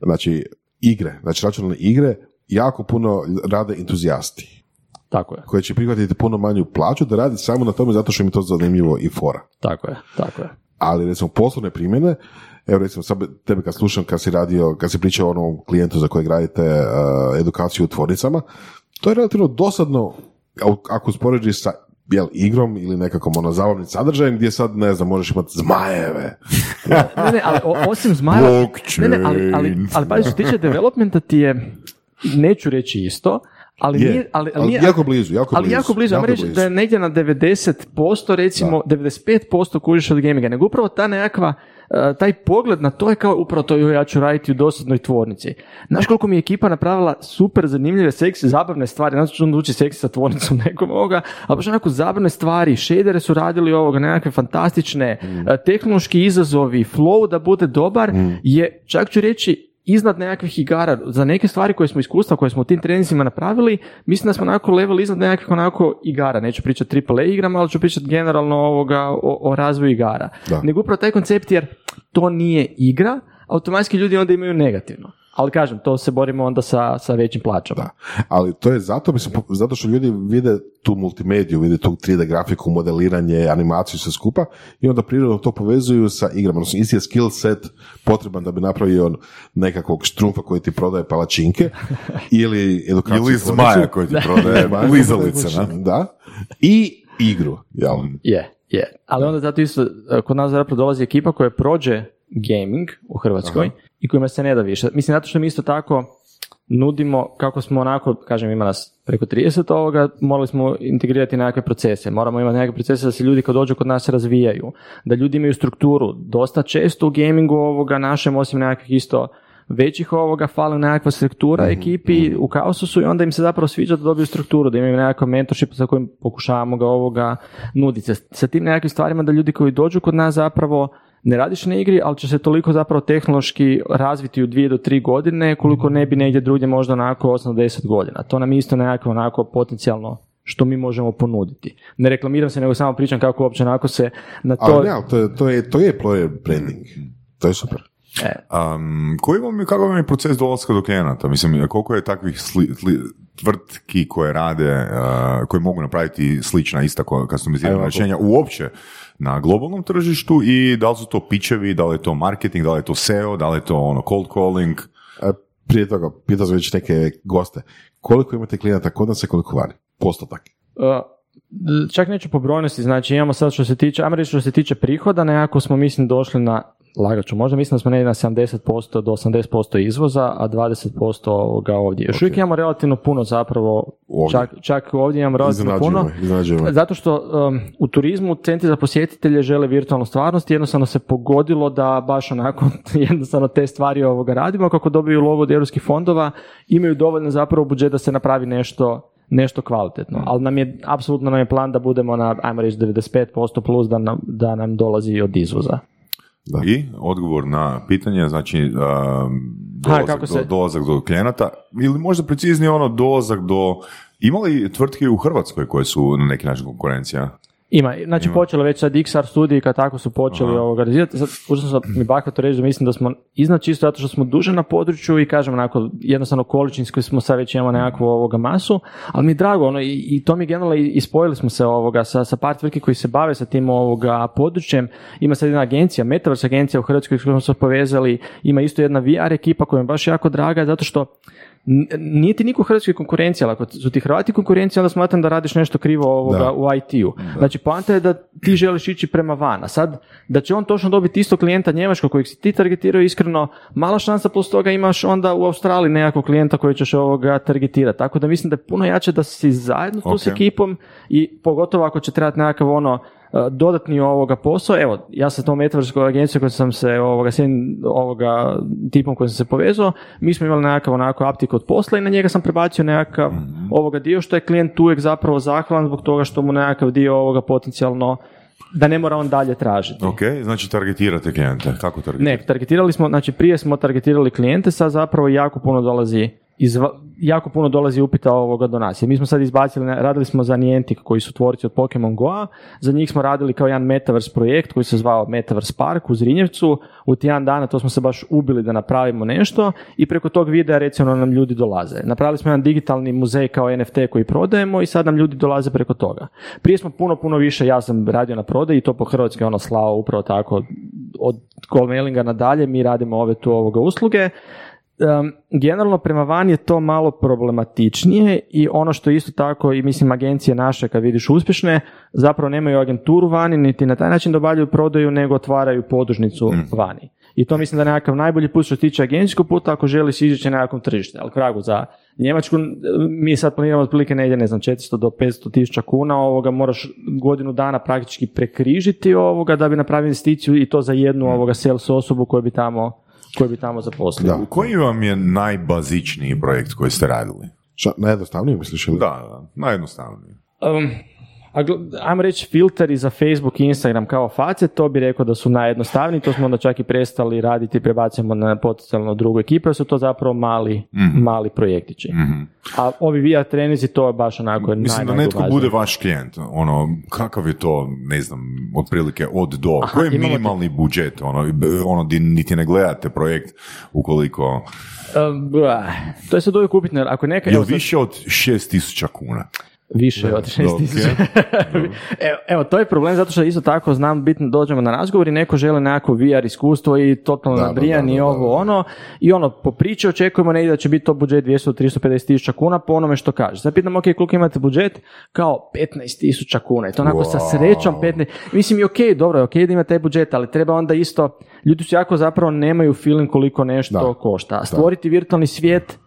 Znači, igre, znači računalne igre, jako puno rade entuzijasti Tako je, koji će prihvatiti puno manju plaću da radi samo na tome zato što im je to zanimljivo i fora. tako je, tako je. Ali recimo poslovne primjene, evo recimo sad tebe kad slušam kad si radio, kad si pričao o onom klijentu za kojeg radite uh, edukaciju u tvornicama, to je relativno dosadno ako- uspoređi sa jel, igrom ili nekakvom ono zabavnim sadržajem gdje sad, ne znam, možeš imati zmajeve. [LAUGHS] Ne, ne, ali o- osim zmajeva... Blockchain. Ne, ne, ali, ali, ali pazi, što tiče developmenta ti je, neću reći isto, ali Je, nije, ali, ali nije, jako blizu, jako ali blizu, jako blizu, jako reći blizu. da je negdje na 90%, recimo 95% kužiš od gaminga, nego upravo ta nekakva, taj pogled na to je kao upravo to "Joj, ja ću raditi u dosadnoj tvornici. Znaš koliko mi je ekipa napravila super zanimljive, seksi, zabavne stvari, znači što on uči seksi sa tvornicom [LAUGHS] nekom ovoga, ali baš onako zabavne stvari, shadere su radili ovoga, nekakve fantastične, Mm. uh, tehnološki izazovi, flow da bude dobar, je, čak ću reći, iznad nekakvih igara, za neke stvari koje smo iskustva, koje smo u tim treninzima napravili, mislim da smo onako level iznad nekakvih onako igara, neću pričati AAA igrama, ali ću pričati generalno ovoga, o, o razvoju igara. Da. Nego upravo taj koncept jer to nije igra, automatski ljudi onda imaju negativno. Ali kažem, to se borimo onda sa, sa većim plaćama. Da. Ali to je zato, mislim, zato što ljudi vide tu multimediju, vide tu 3D grafiku, modeliranje, animaciju, sve skupa i onda prirodno to povezuju sa igrama. Odnosno, isti je skill set potreban da bi napravio nekakvog štrumfa koji ti prodaje palačinke [LAUGHS] ili edukaciju. Ili zmaja koji ti prodaje [LAUGHS] lizalice? Da. I igru, jel? Je, je. Ali onda zato isto, e, kod nas zapravo dolazi ekipa koja prođe gaming u Hrvatskoj i kojima se ne da više. Mislim, zato što mi isto tako nudimo, kako smo onako, kažem, ima nas preko 30 ovoga, morali smo integrirati nekakve procese. Moramo imati nekakve procese da se ljudi kad dođu kod nas razvijaju, da ljudi imaju strukturu. Dosta često u gamingu ovoga našem, osim nekakvih isto većih ovoga, fali nekakva struktura ekipi u kaosu su i onda im se zapravo sviđa da dobiju strukturu, da imaju nekakav mentorship sa kojim pokušavamo ga ovoga nuditi. Sa, sa tim nekakvim stvarima da ljudi koji dođu kod nas zapravo ne radiš na igri, ali će se toliko zapravo tehnološki razviti u dvije do tri godine koliko ne bi negdje drugdje možda onako 8 do 10 godina. To nam je isto nekako onako potencijalno što mi možemo ponuditi. Ne reklamiram se, nego samo pričam kako uopće onako se na to... Ali ne, ali to je, to je, to je branding. To je super. Um, koji vam je, kakav vam je proces dolaska do klijenata? Mislim, koliko je takvih sli- sli- tvrtki koje rade, uh, koje mogu napraviti slična ista Evo, rješenja uopće na globalnom tržištu i da li su to pičevi, da li je to marketing, da li je to SEO, da li je to ono cold calling? A prije toga, pitao sam već neke goste, koliko imate klijenata kod nas i koliko vani? Postotak. Uh, čak neću po brojnosti, znači imamo sad što se tiče, ajmo reći što se tiče prihoda, nekako smo mislim došli na, lagaću, možda mislim da smo negdje na 70% do 80% izvoza, a 20% ovoga ovdje. Još uvijek imamo relativno puno zapravo, Ovdje. čak, čak ovdje imamo relativno puno. Zato što um, u turizmu centri za posjetitelje žele virtualnu stvarnost i jednostavno se pogodilo da baš onako [LAUGHS] jednostavno te stvari ovoga radimo, kako dobiju lovu od europskih fondova, imaju dovoljno zapravo budžet da se napravi nešto nešto kvalitetno, ali nam je, apsolutno nam je plan da budemo na, ajmo reći, 95% plus da nam, da nam dolazi od izvoza. Da. I odgovor na pitanje, znači dolazak, kako do, se- dolazak do klijenata, ili možda preciznije ono dolazak do... Ima li tvrtke u Hrvatskoj koje su na neki način konkurencija? Ima, znači počelo već sad XR studiji kad tako su počeli ovoga razvijati, sad užasno sam mi bahato reći da mislim da smo iznad čisto zato što smo duže na području i kažem onako jednostavno količinski smo sad već imamo nekakvu ovoga masu, ali mi je drago ono i, i to mi je generalno i, i spojili smo se ovoga sa, sa par tvrtki koji se bave sa tim ovoga područjem, ima sad jedna agencija, Metaverse agencija u Hrvatskoj s kojom smo se povezali, ima isto jedna VR ekipa koja mi je baš jako draga zato što nije ti niko u Hrvatskoj konkurencija, ali ako su ti Hrvati konkurencija, onda smatram da radiš nešto krivo ovoga Da. u IT-u. Znači, poanta je da ti želiš ići prema van. A sad, da će on točno dobiti isto klijenta njemačkog kojeg si ti targetirao, iskreno, mala šansa plus toga imaš onda u Australiji nekakvog klijenta koji ćeš ovoga targetirati. Tako da mislim da je puno jače da si zajedno tu s Ok. ekipom i pogotovo ako će trebati nekakav ono dodatni ovoga posao, evo, ja sam tom metaverskoj agencijom kojom sam se, ovoga, s jednim ovoga tipom kojim sam se povezao, mi smo imali nekakav onako aptik od posla i na njega sam prebacio nekakav ovoga dio što je klijent uvijek zapravo zahvalan zbog toga što mu nekakav dio ovoga potencijalno da ne mora on dalje tražiti. Ok, znači targetirate klijente. Kako targetirate? Ne, targetirali smo, znači prije smo targetirali klijente, sad zapravo jako puno dolazi iz, jako puno dolazi upita ovoga do nas. Mi smo sad izbacili, radili smo za Niantic koji su tvorci od Pokemon Go, za njih smo radili kao jedan Metaverse projekt koji se zvao Metaverse Park u Zrinjevcu. U tjedan dana to smo se baš ubili da napravimo nešto i preko tog videa recimo nam ljudi dolaze. Napravili smo jedan digitalni muzej kao NFT koji prodajemo i sad nam ljudi dolaze preko toga. Prije smo puno, puno više, ja sam radio na prodaji i to po Hrvatskoj ono slao upravo tako od call mailinga nadalje, mi radimo ove tu ovoga usluge um, generalno prema van je to malo problematičnije i ono što isto tako i mislim agencije naše kad vidiš uspješne zapravo nemaju agenturu vani niti na taj način dobavljaju prodaju nego otvaraju podružnicu mm. vani. I to mislim da je nekakav najbolji put što se tiče agencijskog puta ako želiš izići na nekakvom tržište. Ali kragu za Njemačku mi sad planiramo otprilike negdje, ne znam, 400 do 500 tisuća kuna, ovoga moraš godinu dana praktički prekrižiti ovoga da bi napravio investiciju i to za jednu mm. ovoga sales osobu koju bi tamo koji bi tamo zaposlili. Da. Koji vam je najbazičniji projekt koji ste radili? Šta, najjednostavniji misliš ili? Da, da, najjednostavniji. Um, ajmo reći filteri za Facebook i Instagram kao face, to bi rekao da su najjednostavniji, to smo onda čak i prestali raditi i prebacujemo na potencijalno drugu ekipu, jer su to zapravo mali, mm mali projektići. mm A ovi VR trenizi, to je baš onako Mislim da netko bude vaš klijent, ono, kakav je to, ne znam, otprilike od do, Aha, koji je minimalni budžet, ono, ono, di niti ne gledate projekt ukoliko... Um, to je sad uvijek upitno, ako neka... Je više od 6000 kuna? Više od 6000. [LAUGHS] evo, evo, to je problem zato što isto tako znam bitno dođemo na razgovor i neko želi nekako VR iskustvo i totalno nabrijan i ovo ono i ono po priči očekujemo negdje da će biti to budžet 200 350 tisuća kuna po onome što kaže. Sad pitam ok koliko imate budžet kao 15 tisuća kuna i to onako sa srećom 15. Mislim i ok, dobro je ok da ima taj budžet ali treba onda isto ljudi su jako zapravo nemaju feeling koliko nešto da. košta. Stvoriti virtualni svijet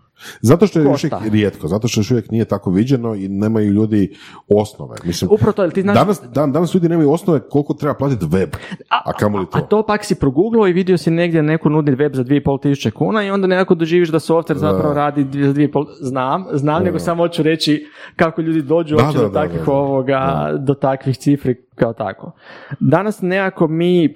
zato što je još uvijek rijetko, zato što još uvijek nije tako viđeno i nemaju ljudi osnove. Mislim, Upravo to, ti znaš... danas, dan, danas ljudi nemaju osnove koliko treba platiti web, a, a to? A to pak si progooglao i vidio si negdje neku nudi web za 2,5 tisuće kuna i onda nekako doživiš da software zapravo radi za 2,5, znam, znam, nego samo hoću reći kako ljudi dođu da, do takvih ovoga, do takvih cifri kao tako. Danas nekako mi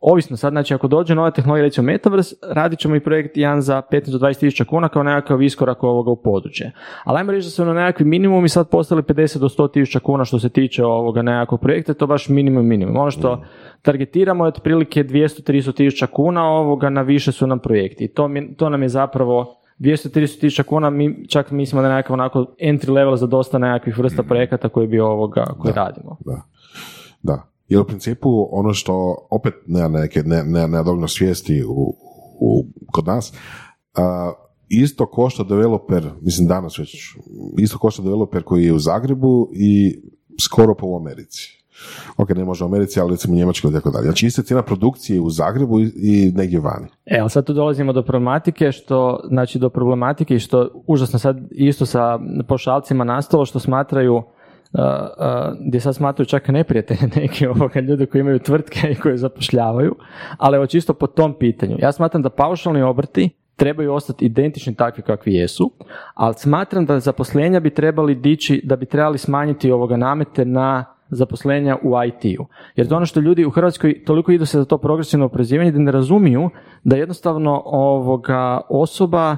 Ovisno sad, znači ako dođe nova tehnologija, recimo Metaverse, radit ćemo i projekt jedan za 15 do 20 tisuća kuna kao nekakav iskorak ovoga u područje. Ali ajmo reći da su na nekakvi minimum i sad postali 50 do 100 tisuća kuna što se tiče ovoga nekakvog projekta, to baš minimum minimum. Ono što targetiramo je otprilike 200-300 tisuća kuna, ovoga na više su nam projekti. I to, to nam je zapravo 200-300 tisuća kuna, mi čak mislimo da je nekakav onako entry level za dosta nekakvih vrsta projekata koji bi ovoga, koji radimo. Da, da. Jer u principu ono što opet nema neke, ne, ne, ne dovoljno svijesti u, u, kod nas, a, isto košta developer, mislim danas već, isto košta developer koji je u Zagrebu i skoro po u Americi. Ok, ne može u Americi, ali recimo u Njemačkoj i tako dalje. Znači ista cijena produkcije u Zagrebu i, negdje vani. Evo, sad tu dolazimo do problematike, što, znači do problematike što užasno sad isto sa pošalcima nastalo, što smatraju gdje sad smatruju čak neprijatelje [LAUGHS] neke ovoga ljudi koji imaju tvrtke i koji zapošljavaju, ali evo čisto po tom pitanju. Ja smatram da paušalni obrti trebaju ostati identični takvi kakvi jesu, ali smatram da zaposlenja bi trebali dići, da bi trebali smanjiti ovoga namete na zaposlenja u IT-u. Jer to ono što ljudi u Hrvatskoj toliko idu se za to progresivno oprezivanje da ne razumiju da jednostavno ovoga osoba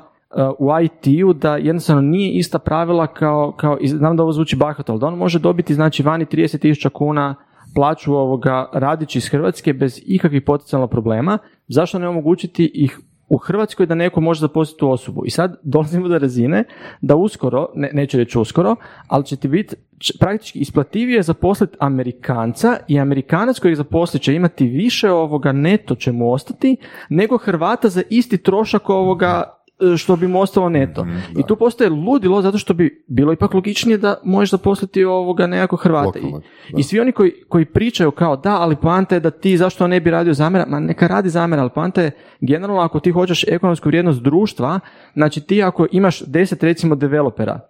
u IT-u da jednostavno nije ista pravila kao, kao znam da ovo zvuči bahato, ali da on može dobiti znači vani 30.000 kuna plaću ovoga radići iz Hrvatske bez ikakvih potencijalnih problema, zašto ne omogućiti ih u Hrvatskoj da neko može zaposliti tu osobu. I sad dolazimo do razine da uskoro, ne, neću reći uskoro, ali će ti biti praktički isplativije zaposliti Amerikanca i Amerikanac kojeg zaposlit će imati više ovoga neto će mu ostati nego Hrvata za isti trošak ovoga što bi mu ostalo neto. Mhm, I tu postoje ludilo zato što bi bilo ipak logičnije da možeš zaposliti ovoga nekako Hrvata. I, I, svi oni koji, koji pričaju kao da, ali poanta je da ti zašto ne bi radio zamjera, ma neka radi zamjera, ali poanta je generalno ako ti hoćeš ekonomsku vrijednost društva, znači ti ako imaš deset recimo developera,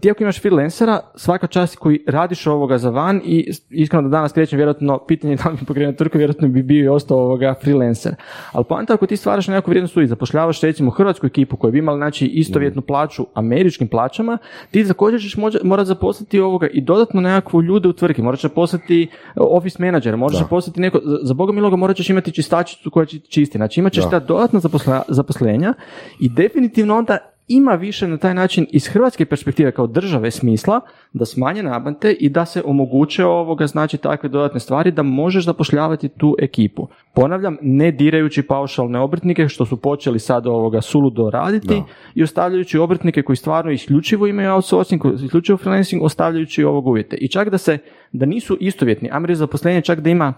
ti ako imaš freelancera, svaka čast koji radiš ovoga za van i iskreno da danas krećem vjerojatno pitanje da li bi pokrenuo tvrtku, vjerojatno bi bio i ostao ovoga freelancer. Ali poanta ako ti stvaraš nekakvu vrijednost i zapošljavaš recimo hrvatsku ekipu koja bi imala znači istovjetnu plaću američkim plaćama, ti također ćeš morati zaposliti ovoga i dodatno nekakvu ljude u tvrtki, morat ćeš poslati office menadžera, moraš poslati neko, za Boga miloga morat ćeš imati čistačicu koja će čisti, znači imat ćeš ta dodatna zaposlenja i definitivno onda ima više na taj način iz hrvatske perspektive kao države smisla da smanje nabante i da se omoguće ovoga, znači takve dodatne stvari da možeš zapošljavati tu ekipu. Ponavljam, ne dirajući paušalne obrtnike što su počeli sad ovoga suludo raditi i ostavljajući obrtnike koji stvarno isključivo imaju outsourcing, isključivo freelancing, ostavljajući ovog uvjete. I čak da se, da nisu istovjetni, a zaposlenje čak da ima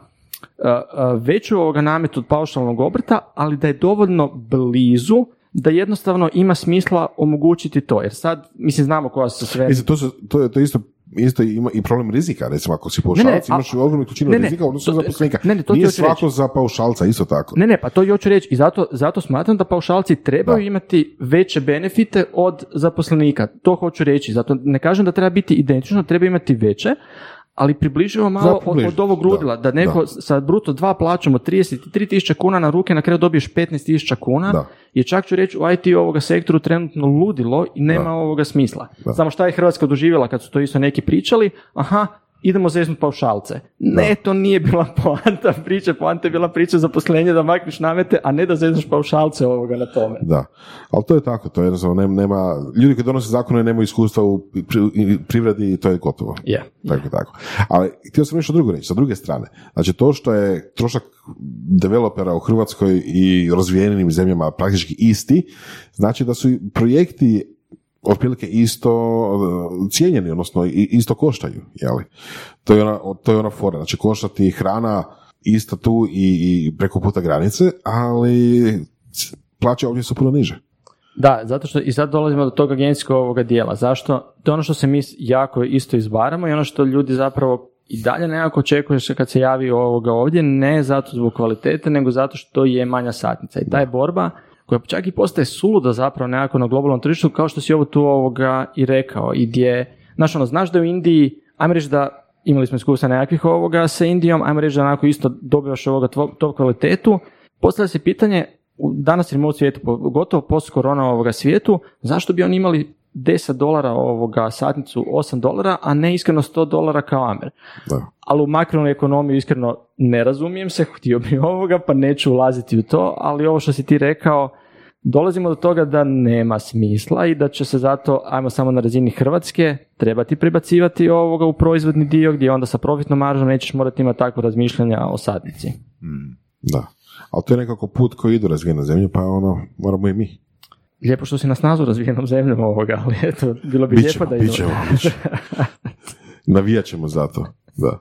veću ovoga namet od paušalnog obrta, ali da je dovoljno blizu da jednostavno ima smisla omogućiti to. Jer sad, mislim, znamo koja su sve... Mislim, to, su, to, je, to isto isto ima i problem rizika, recimo ako si paušalac, imaš ogromnu količinu rizika odnosno zaposlenika. Ne, ne, to Nije svako reći. za paušalca isto tako. Ne, ne, pa to hoću reći i zato, zato smatram da paušalci trebaju imati veće benefite od zaposlenika. To hoću reći, zato ne kažem da treba biti identično, treba imati veće, ali približimo malo od, od, ovog rudila, da, da neko sa bruto dva plaćom od 33.000 kuna na ruke na kraju dobiješ 15.000 kuna, da. je čak ću reći u IT ovoga sektoru trenutno ludilo i nema ovoga smisla. Samo šta je Hrvatska doživjela kad su to isto neki pričali, aha, idemo zeznut paušalce. Ne, to nije bila poanta priče, poanta je bila priča zaposlenja da makneš namete, a ne da zezneš paušalce ovoga na tome. Da, ali to je tako, to je jednostavno, nema, ljudi koji donose zakone nemaju iskustva u privredi i to je gotovo. Yeah, tako, tako. Ali htio sam nešto drugo reći, sa druge strane, znači to što je trošak developera u Hrvatskoj i razvijenim zemljama praktički isti, znači da su projekti otprilike isto e, cijenjeni, odnosno isto koštaju, jeli? To je ona, to je ona fora, znači koštati hrana isto tu i, i preko puta granice, ali plaće ovdje su puno niže. Da, zato što i sad dolazimo do tog agencijskog ovoga dijela. Zašto? To je ono što se mi jako isto izbaramo i ono što ljudi zapravo i dalje nekako očekuješ kad se javi ovoga ovdje, ne zato zbog kvalitete, nego zato što je manja satnica. I ta je borba koja čak i postaje suluda zapravo nekako na globalnom tržištu, kao što si ovo tu ovoga i rekao, i gdje, znaš ono, znaš da u Indiji, ajmo reći da imali smo iskustva nekakvih ovoga sa Indijom, ajmo reći da onako isto dobivaš ovoga top kvalitetu, postavlja se pitanje, u danas remote svijetu, pogotovo post korona ovoga svijetu, zašto bi oni imali 10 dolara ovoga satnicu 8 dolara, a ne iskreno 100 dolara kao Amer. Da. Ali u makrovnu ekonomiju iskreno ne razumijem se, [LAUGHS] htio bi ovoga, pa neću ulaziti u to, ali ovo što si ti rekao, dolazimo do toga da nema smisla i da će se zato, ajmo samo na razini Hrvatske, trebati prebacivati ovoga u proizvodni dio gdje onda sa profitnom maržom nećeš morati imati takvo razmišljanja o sadnici. Hmm. Da, ali to je nekako put koji idu razvijena zemlja, pa ono, moramo i mi. Lijepo što si na snazu razvijenom zemljom ovoga, ali eto, bilo bi lijepo da bit ćemo, [LAUGHS] Navijat ćemo za to, da.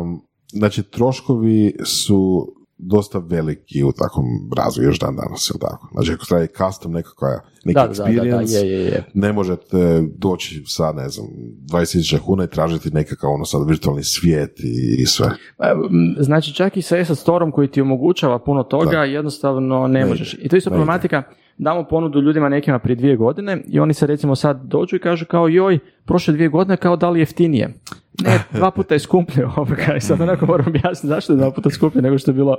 Um, znači, troškovi su dosta veliki u takvom razvoju još dan danas, jel tako? Znači, ako traje custom nekakva, neki da, experience, je, je, je. ne možete doći sa, ne znam, 20.000 kuna i tražiti nekakav ono sad virtualni svijet i, sve. Pa, znači, čak i sa ESA Storom koji ti omogućava puno toga, jednostavno ne, možeš. I to je isto problematika, damo ponudu ljudima nekima prije dvije godine i oni se recimo sad dođu i kažu kao joj, prošle dvije godine kao da li jeftinije. Ne, [LAUGHS] dva puta je skuplje [LAUGHS] ovoga i sad onako moram objasniti zašto je dva puta skuplje nego što je bilo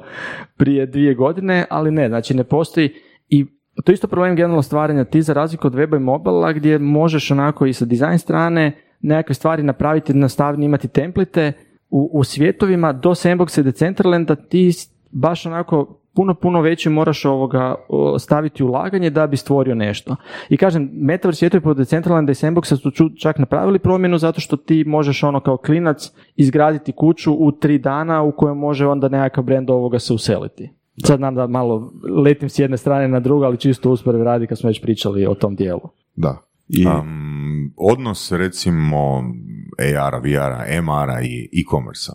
prije dvije godine, ali ne, znači ne postoji i to je isto problem generalno stvaranja ti za razliku od weba i mobila gdje možeš onako i sa dizajn strane nekakve stvari napraviti jednostavnije imati templite u, u svjetovima do Sandboxa i Decentralanda ti baš onako puno, puno veće moraš ovoga staviti ulaganje da bi stvorio nešto. I kažem, Metaverse svijetovi pod Decentraland i Sandboxa su čak napravili promjenu zato što ti možeš ono kao klinac izgraditi kuću u tri dana u kojem može onda nekakav brand ovoga se useliti. Sad nam da malo letim s jedne strane na drugu, ali čisto usporedbi radi kad smo već pričali o tom dijelu. Da. I... odnos recimo AR-a, VR-a, MR-a i e-commerce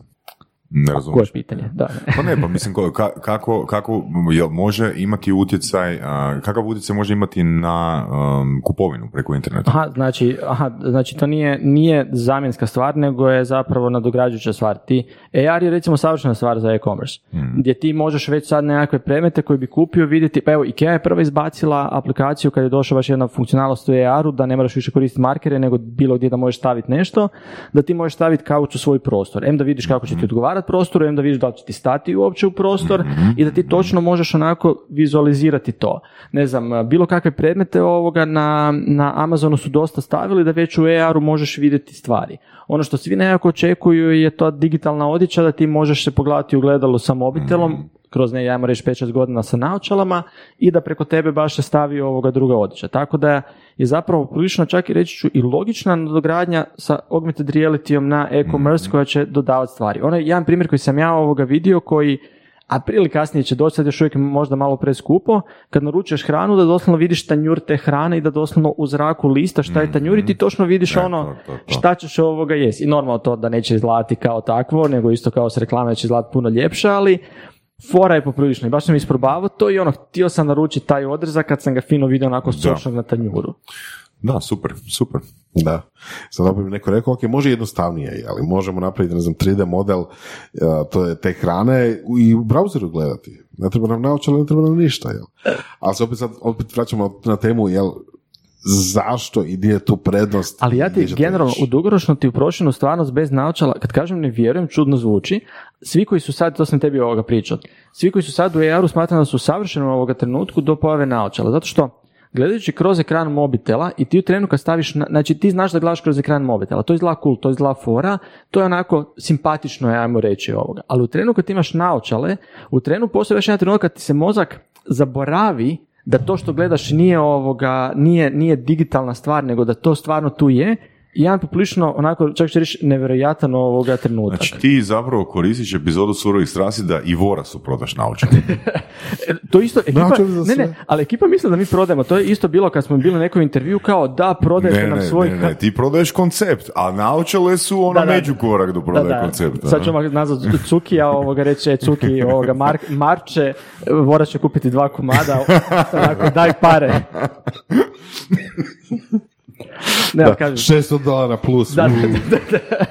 Ne Koje razumiješ. pitanje? Da. [LAUGHS] Pa ne, pa mislim, ko- ka- kako, kako jel može imati utjecaj, a, kakav utjecaj može imati na um, kupovinu preko interneta? Aha, znači, aha, znači to nije, nije zamjenska stvar, nego je zapravo nadograđujuća stvar. Ti, AR je recimo savršena stvar za e-commerce, gdje ti možeš već sad nekakve predmete koje bi kupio vidjeti, pa evo IKEA je prva izbacila aplikaciju kad je došla baš jedna funkcionalnost u AR-u da ne moraš više koristiti markere, nego bilo gdje da možeš staviti nešto, da ti možeš staviti kauč u svoj prostor. Em da vidiš kako će ti odgovarati prostoru, em da vidiš da li će ti stati uopće u prostor i da ti točno možeš onako vizualizirati to. Ne znam, bilo kakve predmete ovoga na, na Amazonu su dosta stavili da već u AR-u možeš vidjeti stvari. Ono što svi nekako očekuju je to digitalna odjeća da ti možeš se pogledati u gledalu sa mobitelom, kroz ne, ajmo reći 5-6 godina sa naočalama i da preko tebe baš se stavi ovoga druga odjeća. Tako da je zapravo prilično čak i reći ću i logična nadogradnja sa augmented realityom na e-commerce koja će dodavati stvari. Onaj jedan primjer koji sam ja ovoga vidio koji a prije ili kasnije će doći, sad još uvijek možda malo preskupo, kad naručuješ hranu da doslovno vidiš tanjur te hrane i da doslovno u zraku lista šta je tanjur i ti točno vidiš E, ono to, to, to. šta ćeš ovoga jesti. I normalno to da neće izgledati kao takvo, nego isto kao s reklame će izgledati puno ljepše, ali fora je poprilično i baš sam isprobavao to i ono, htio sam naručiti taj odrezak kad sam ga fino vidio onako sočnog na tanjuru. Da, super, super. Da. Sad opet bi neko rekao, ok, može jednostavnije, ali možemo napraviti, ne znam, 3D model to je te hrane i u browseru gledati. Ne treba nam naočale, ne treba nam ništa, jel? Ali se opet sad, opet vraćamo na temu, jel, zašto i gdje je tu prednost? Ali ja ti generalno u dugoročno ti uprošenu stvarnost bez naočala, kad kažem ne vjerujem, čudno zvuči, svi koji su sad, to sam tebi ovoga pričao, svi koji su sad u AR-u smatram da su savršeno u ovoga trenutku do pojave naočala, zato što gledajući kroz ekran mobitela i ti u trenu kad staviš, na, znači ti znaš da gledaš kroz ekran mobitela, to izgleda cool, to izgleda fora, to je onako simpatično, ajmo reći ovoga. Ali u trenu kad ti imaš naočale, u trenu postoji još jedan trenutak kad ti se mozak zaboravi da to što gledaš nije ovoga, nije, nije digitalna stvar, nego da to stvarno tu je. I jedan poprilično, onako, čak ću reći, nevjerojatan ovoga trenutak. Znači ti zapravo koristiš epizodu surovih strasti da i Vorasu prodaš naočale. [LAUGHS] E, To isto, ekipa, ne, ne, ali ekipa misli da mi prodajemo. To je isto bilo kad smo bili na nekom intervju kao da prodajete Ne, nam svoj... ne, ne, ti prodaješ koncept, a naočale su ono Da, da. međukorak do prodaje koncepta. Sad ćemo ga nazvati Cuki, a ovoga reći, e, Cuki, ovoga Mar, Marče, Vora će kupiti dva komada, onako, daj pare. [LAUGHS] [LAUGHS] Ne, ali kažem, 600 dolara plus. Da, da, da, da.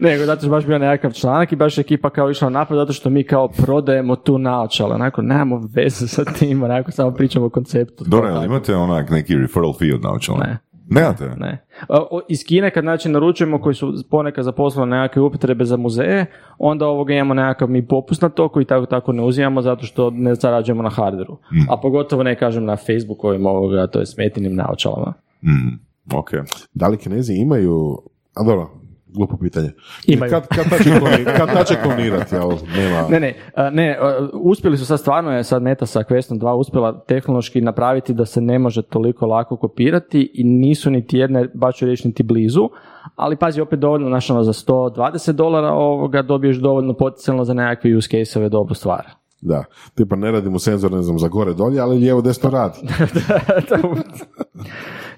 [LAUGHS] Nego, zato što baš bio nekakav članak i baš ekipa kao išla napad zato što mi kao prodajemo tu naočale. Onako, nemamo veze sa tim, onako, samo pričamo o konceptu. Dobro, jel imate onak neki referral fee od naočala? Ne. Nemate? Ne. O- o- Iz Kine kad znači naručujemo koji su ponekad zaposlili nekakve upotrebe za muzeje, onda ovoga imamo nekakav mi popust na to koji tako tako ne uzimamo zato što ne zarađujemo na hardveru. A pogotovo ne kažem na Facebookovim ovoga, to je smetinim naočalama. Mm, ok. Da li kinezi imaju, a dobro, glupo pitanje. Imaju. Kad, kad, ta će kloni- kad ta će klonirati, jel? Nema... Ne, ne, ne, uspjeli su sad stvarno je sad Meta sa Questom 2 uspjela tehnološki napraviti da se ne može toliko lako kopirati i nisu niti jedne, baš ću reći, niti blizu, ali pazi opet dovoljno, znaš, ono, za 120 dolara ovoga dobiješ dovoljno potencijalno za nekakve use case-ove dobru stvar. Da, tipa ne radimo senzor, ne znam, za gore dolje, ali lijevo desno radi. [LAUGHS]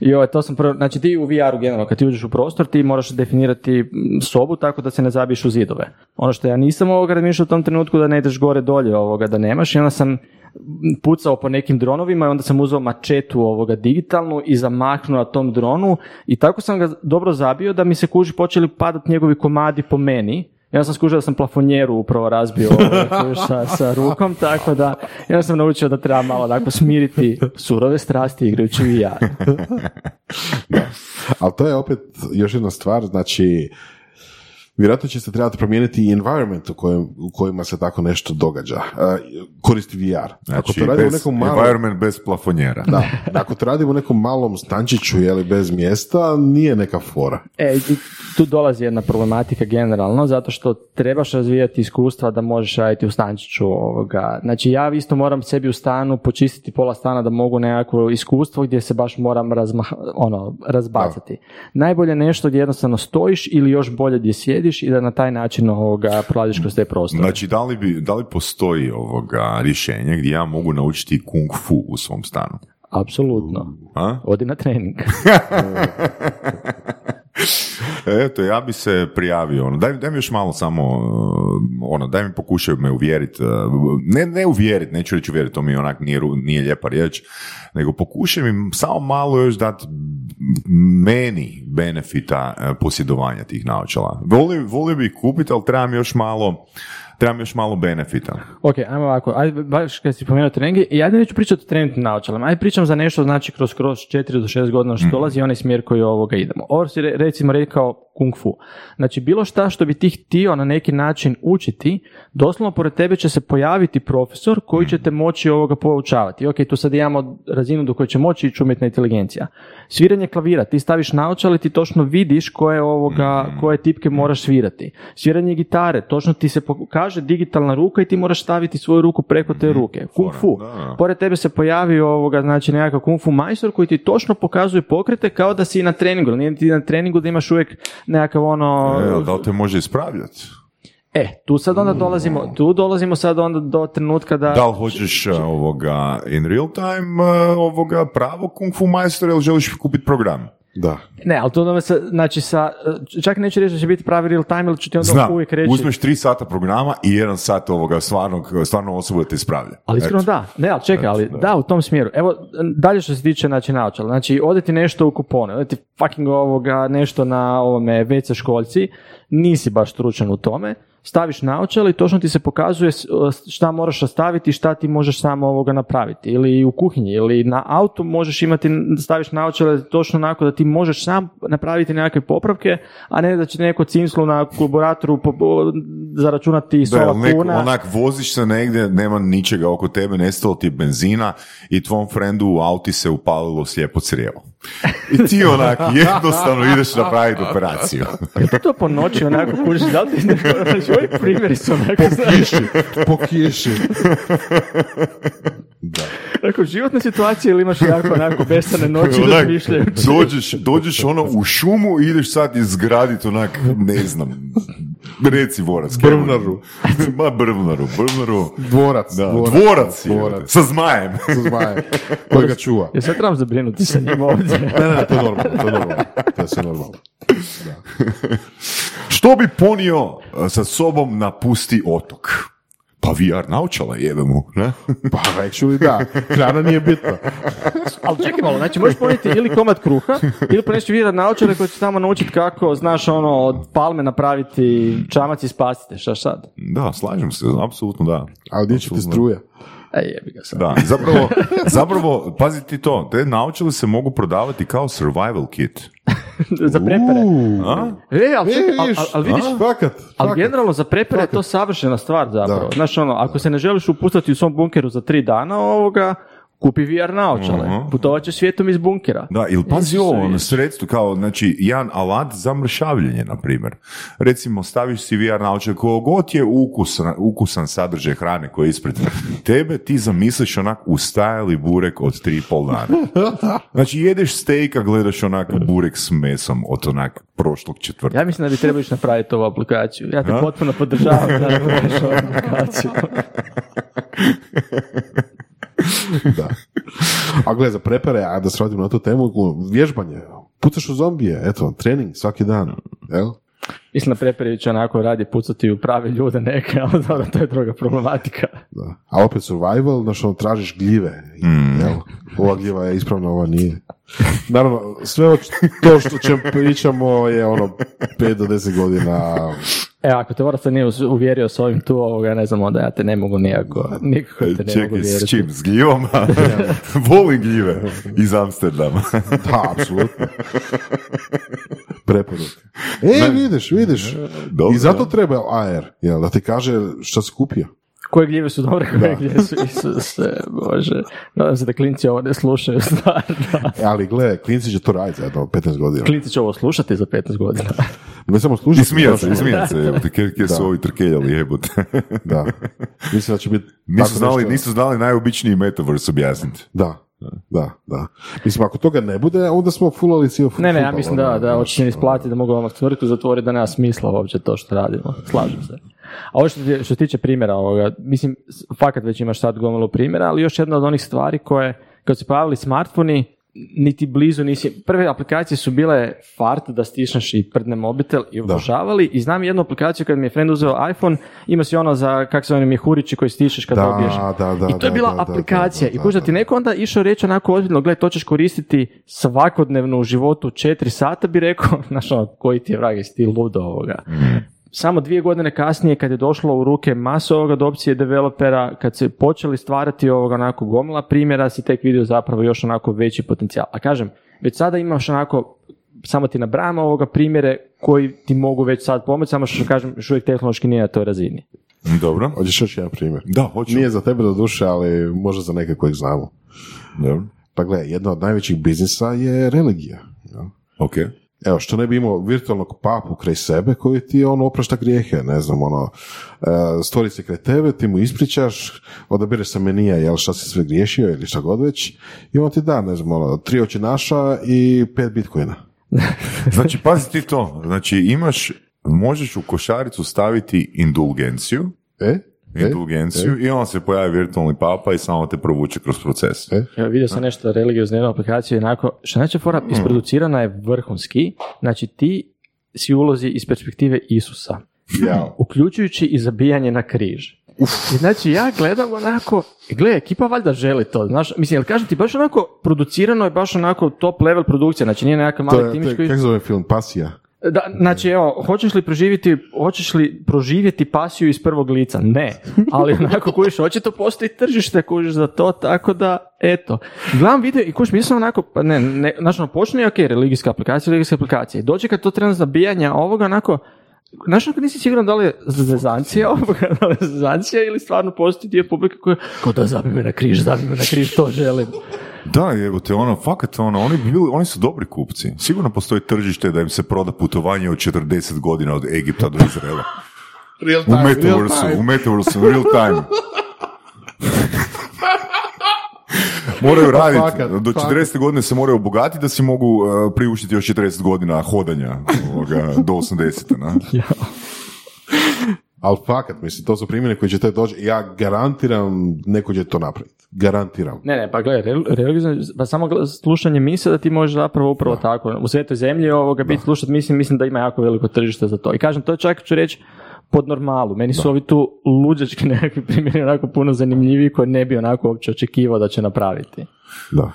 I ovo, to sam prvo, znači ti u VR-u generalno, kad ti uđeš u prostor, ti moraš definirati sobu tako da se ne zabiješ u zidove. Ono što ja nisam ovoga razmišljao u tom trenutku da ne ideš gore dolje ovoga, da nemaš i onda sam pucao po nekim dronovima i onda sam uzeo mačetu ovoga digitalnu i zamahnuo na tom dronu i tako sam ga dobro zabio da mi se kuži počeli padati njegovi komadi po meni ja sam skužio da sam plafonjeru upravo razbio [LAUGHS] kužiš, sa, sa rukom, tako da ja sam naučio da treba malo onako smiriti surove strasti igrajući VR. [LAUGHS] Ali to je opet još jedna stvar, znači, vjerojatno će se trebati promijeniti i environment u, kojem, u kojima se tako nešto događa. Uh, koristi VR. Ako Znači, to radimo u bez, nekom malom... environment bez plafonjera. Da, [LAUGHS] ako to radimo u nekom malom stančiću, jeli, bez mjesta, nije neka fora. E, tu dolazi jedna problematika generalno, zato što trebaš razvijati iskustva da možeš raditi u stančiću ovoga. Znači, ja isto moram sebi u stanu počistiti pola stana da mogu nekakvo iskustvo gdje se baš moram razmah, ono, razbacati. Najbolje nešto gdje jednostavno stojiš ili još bolje gdje sjediš i da na taj način ovoga prolaziš kroz te prostore. Znači, da li, bi, da li postoji ovoga rješenje gdje ja mogu naučiti kung fu u svom stanu? Apsolutno. A? Odi na trening. [LAUGHS] [LAUGHS] Eto, ja bi se prijavio. Ono. Daj, daj mi još malo samo, uh, ono, daj mi pokušaj me uvjeriti. Ne, ne uvjeriti, neću reći uvjeriti, to mi onak nije, nije lijepa riječ, nego pokušaj mi samo malo još dati meni benefita uh, posjedovanja tih naočala. Volio, volio bi kupiti, ali trebam još malo trebam još malo benefita. Ok, ajmo ovako, ajde, baš kad si pomenuo treningi, i ajde neću pričati o trenutnim naočalama, ajde pričam za nešto, znači kroz, kroz 4 do 6 godina što dolazi onaj smjer koji ovoga idemo. Ovo si re- recimo rekao kung fu. Znači bilo šta što bi ti htio na neki način učiti, doslovno pored tebe će se pojaviti profesor koji će te moći ovoga poučavati. Ok, tu sad imamo razinu do koje će moći ići umjetna inteligencija. Sviranje klavira, ti staviš naočale, ti točno vidiš koje ovoga, koje tipke moraš svirati. Sviranje gitare, točno ti se pokaže digitalna ruka i ti moraš staviti svoju ruku preko te ruke. Kung fu. Pored tebe se pojavi ovoga, znači nekakav kung fu majstor koji ti točno pokazuje pokrete kao da si na treningu. Nije ti na treningu da imaš uvijek nekakav ono... E, da li te može ispravljati? E, tu sad onda dolazimo, tu dolazimo sad onda do trenutka da... Da li hoćeš uh, ovoga in real time uh, ovoga pravo kung fu majstora ili želiš kupiti program? Da. Ne, ali to onda se, znači sa, čak neću reći da će biti pravi real time, ili ću ti onda Znam, uvijek reći... uzmeš tri sata programa i jedan sat ovoga stvarnog, stvarno osobu da te ispravlja. Ali iskreno da, ne, ali čekaj, ali da. u tom smjeru. Evo, dalje što se tiče znači, naočala, znači ode ti nešto u kupone, ode ti fucking ovoga, nešto na ovome WC školjci, nisi baš stručan u tome, staviš naočale i točno ti se pokazuje šta moraš staviti i šta ti možeš samo ovoga napraviti. Ili u kuhinji, ili na autu možeš imati, staviš naočale točno onako da ti možeš sam napraviti nekakve popravke, a ne da će neko cinslu na kolaboratoru zaračunati Da, sola kuna. onak voziš se negdje, nema ničega oko tebe, nestalo ti benzina i tvom frendu u auti se upalilo slijepo crijevo. I ti onak jednostavno ideš napraviti operaciju. Je to to po noći onako kužiš, da li ti znači ovi primjeri su onako, Kiši, po kiši. Da. onako životne situacije ili imaš jako onako besane noći razmišljajući. dođeš, dođeš ono u šumu i ideš sad izgraditi onak, ne znam, reci vorac. Brvnaru. Ma brvnaru, brvnaru. Dvorac. Da, dvorac. dvorac, je, Dvorac. sa zmajem. Sa zmajem. Koji ga čuva. Ja sad trebam zabrinuti sa njim ovdje. Ne, ne, to je normalno, to je normalno. To je sve normalno. Što bi ponio uh, sa sobom na pusti otok? Pa VR naučala jebe mu, ne? [LAUGHS] Pa, actually da. Hrana nije bitna. [LAUGHS] Ali čekaj malo, znači možeš ponijeti ili komad kruha, ili ponesti vira naočare koji će tamo naučiti kako, znaš, ono, od palme napraviti čamac i spasite, šta sad? Da, slažem se, apsolutno da. Ali gdje će ti struja? Da, zapravo, [LAUGHS] zapravo, pazi ti to, te naočale se mogu prodavati kao survival kit. [LAUGHS] za prepere. E, ali čekaj, E, ali, vidiš, ali vidiš, fakat, Ali fakat. generalno za prepere je to savršena stvar zapravo. Da. Znaš ono, ako se ne želiš upustati u svom bunkeru za tri dana ovoga, kupi VR naočale. Mhm. Putovat ćeš svijetom iz bunkera. Da, ili pazi ovo, ono, sredstvo kao, znači, jedan alat za mršavljenje, na primjer. Recimo, staviš si VR naočale, kogo god je ukusan, ukusan sadržaj hrane koji je ispred tebe, ti zamisliš onak ustajali burek od tri i pol dana. [LAUGHS] Znači, jedeš steak, a gledaš onak burek s mesom od onak prošlog četvrtka. Ja mislim da bi trebao ići napraviti ovu aplikaciju. Ja te potpuno podržavam da [LAUGHS] aplikaciju. [LAUGHS] Da. A gle, za prepare, a da se na tu temu, vježbanje, pucaš u zombije, eto, trening svaki dan, jel? Mislim da prepere će onako radi pucati u prave ljude neke, [LAUGHS] ali dobro, to je druga problematika. Da. A opet survival, znaš, ono, tražiš gljive, jel? Ova gljiva je ispravna, ova nije. Naravno, sve to što čem pričamo je ono 5 do 10 godina E, ako te Vorac nije uvjerio s ovim tu, ovoga, ne znam, onda ja te ne mogu nijako, nikako te ne mogu Čekaj, vjeriti. s čim? S gljivom? [LAUGHS] [LAUGHS] Volim gljive iz Amsterdama. [LAUGHS] Da, apsolutno. Preporuke. E, vidiš, vidiš. Dobro, I zato treba AR, jel, da ti kaže što si kupio. Koje gljive su dobre, koje gljive su, Isuse, Bože. Nadam se da klinci ovo ne slušaju [LAUGHS] stvarno. E, ali gle, klinci će to raditi za jedno 15 godina. Klinci će ovo slušati za 15 godina. [LAUGHS] Ne samo I slušati. smijat se, i smijat se, jebote, kje, kje su ovi trkeljali, jebote. Da. Mislim da će biti... Nisu znali, nešto- nisu znali najobičniji metaverse objasniti. Da, da, da. Mislim, ako toga ne bude, onda smo fulali cijel Ne, ne, ja mislim da, ono, da znaš, hoće se isplati da mogu odmah tvrtku zatvoriti da nema smisla uopće to što radimo. Slažem se. A ovo što, što se tiče primjera ovoga, mislim, fakat već imaš sad gomilu primjera, ali još jedna od onih stvari koje, kad se pojavili smartfoni, niti blizu nisi, prve aplikacije su bile fart da stisneš i prdne mobitel i obožavali i znam jednu aplikaciju kad mi je friend uzeo iPhone, ima si ono za, kak se oni mjehurići koji stišeš kad Da, dobiješ. da, da, I to je bila aplikacija da, i da, kužda da. ti neko onda išao reći onako ozbiljno, gle, to ćeš koristiti svakodnevno u životu četiri sata, bi rekao, [LAUGHS] znaš ono, koji ti je vrag, jesi ti ludo ovoga. Samo dvije godine kasnije kad je došlo u ruke masa ovoga do opcije developera, kad se počeli stvarati ovoga onako gomila primjera, si tek vidio zapravo još onako veći potencijal. A kažem, već sada imaš onako, samo ti nabrajam ovoga primjere koji ti mogu već sad pomoći, samo što kažem, još uvijek tehnološki nije na toj razini. Dobro. Hoćeš još jedan primjer? Da, hoću. Nije za tebe do duše, ali možda za neke kojeg znamo. Dobro. Pa gle, jedna od najvećih biznisa je religija. jel? Ok. Evo, što ne bi imao virtualnog papu kraj sebe koji ti on oprašta grijehe, ne znam, ono, e, stvori se kraj tebe, ti mu ispričaš, odabireš sa menija, jel, šta si sve griješio ili šta god već, i on ti da, ne znam, ono, tri oči naša i pet bitcoina. [LAUGHS] Znači, pazi ti to. Znači, imaš, možeš u košaricu staviti indulgenciju, E? E? indulgenciju i on se pojavi virtualni papa i samo te provuče kroz proces. E? Evo, vidio sam nešto religiozne jednu aplikaciju, onako, što znači fora, isproducirana je vrhunski, znači ti si ulozi iz perspektive Isusa, Ja. uključujući i zabijanje na križ. I znači ja gledam onako, gle, ekipa valjda želi to, znaš, mislim, jel kažem ti, baš onako producirano je baš onako top level produkcija, znači nije nekakav mali timić je koji... kako se zove film, Pasija. Da, znači, evo, hoćeš li proživjeti, hoćeš li proživjeti pasiju iz prvog lica? Ne. Ali onako, kužiš, očito postoji tržište, kužiš za to, tako da, eto. Gledam video i kužiš, mislim onako, pa ne, ne, znači, ono, počne, ok, religijska aplikacija, religijska aplikacija. Dođe kad to treba zabijanja ovoga, onako, Znaš, onako nisi siguran da li je zezancija ovoga, [LAUGHS] da li je zezancija ili stvarno postoji dio publike koja, kao da zabi me na križ, zabi na križ, to želim. Da, evo te ono, fakat ono, oni, bi bili, oni su dobri kupci. Sigurno postoji tržište da im se proda putovanje od 40 godina od Egipta do Izraela. Real U metaversu, u metaversu, real time. moraju raditi, Fakat, do fakat. 40 godine se moraju obogatiti da si mogu uh, priuštiti još 40 godina hodanja ovoga, do 80. Na? Ali fakat, mislim, to su primjeri koji će te doći, ja garantiram neko će to napraviti. Garantiram. Ne, ne, pa gledaj, rel- religijno, pa samo slušanje mise da ti možeš zapravo upravo tako, u svetoj zemlji ovoga biti slušati, mislim, mislim da ima jako veliko tržište za to. I kažem, to je čak ću reći pod normalu. Meni su ovi tu luđački [LAUGHS] nekakvi primjeri onako puno zanimljiviji koje ne bi onako uopće očekivao da će napraviti. Da.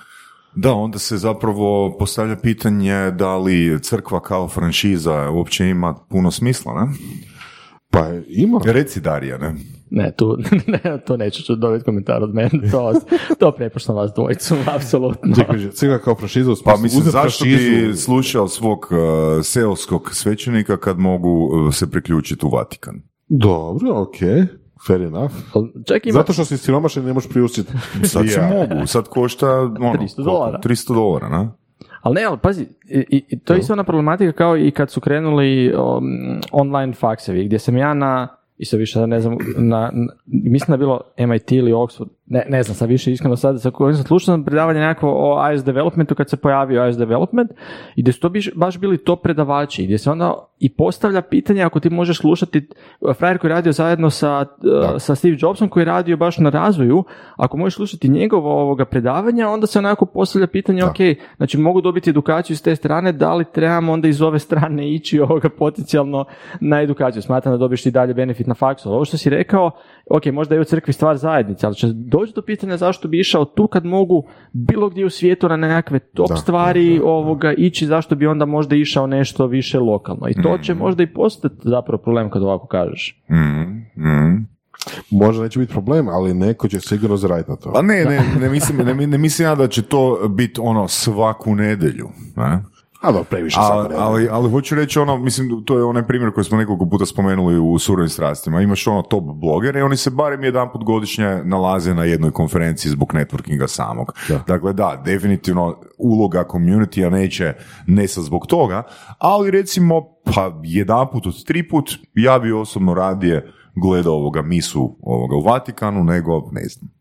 Da, onda se zapravo postavlja pitanje da li crkva kao franšiza uopće ima puno smisla, ne? Pa ima. Reci Darija, ne? Ne, tu, [LAUGHS] ne, to neću ću dobiti komentar od mene, to, to prepuštam vas dvojicu, [LAUGHS] apsolutno. Čekaj, kao franšiza u Pa mislim, zašto franšizu- bi slušao svog uh, seoskog svećenika kad mogu uh, se priključiti u Vatikan? Dobro, ok, fair enough. Čak ima, Zato što si siromašan ne možeš priuštiti. Sad se Ja. mogu, sad košta ono, [LAUGHS] 300 koliko? dolara. 300 dolara, na? Ali ne, ali pazi, i, i- to je isto ona problematika kao i kad su krenuli um, online faksevi, gdje sam ja na, i sad više ne znam, na, na- mislim da je bilo MIT ili Oxford, ne, ne znam sad više iskreno sad, sa kojim sam slušao sam predavanje nekako o iOS developmentu kad se pojavio iOS development i gdje su to biš- baš bili top predavači, gdje se onda i postavlja pitanje ako ti možeš slušati, frajer koji je radio zajedno sa, uh, sa Steve Jobsom koji je radio baš na razvoju, ako možeš slušati njegovo ovoga predavanja, onda se onako postavlja pitanje, ok, znači mogu dobiti edukaciju s te strane, da li trebamo onda iz ove strane ići ovoga potencijalno na edukaciju. Smatram da dobiješ i dalje benefit na faksu. Ovo što si rekao, ok, možda je u crkvi stvar zajednice, ali će doći do pitanja zašto bi išao tu kad mogu bilo gdje u svijetu na nekakve top Da, stvari ovoga ići, zašto bi onda možda išao nešto više lokalno. I to će možda i postati zapravo problem kad ovako kažeš. Mm, mm. Možda neće biti problem, ali neko će sigurno zaraditi na to. Pa ne, ne, ne, mislim, ne, ne mislim ja da će to biti ono svaku nedjelju, ne? A da, previše Ali, sad. ali, ali hoću reći ono, mislim, to je onaj primjer koji smo nekoliko puta spomenuli u surovim strastima. Imaš ono top blogere i oni se barem jedan put godišnje nalaze na jednoj konferenciji zbog networkinga samog. Dakle, da, definitivno uloga community neće nesa zbog toga, ali recimo, pa jedan put od tri put, ja bi osobno radije gledao ovoga misu ovoga u Vatikanu nego, ne znam,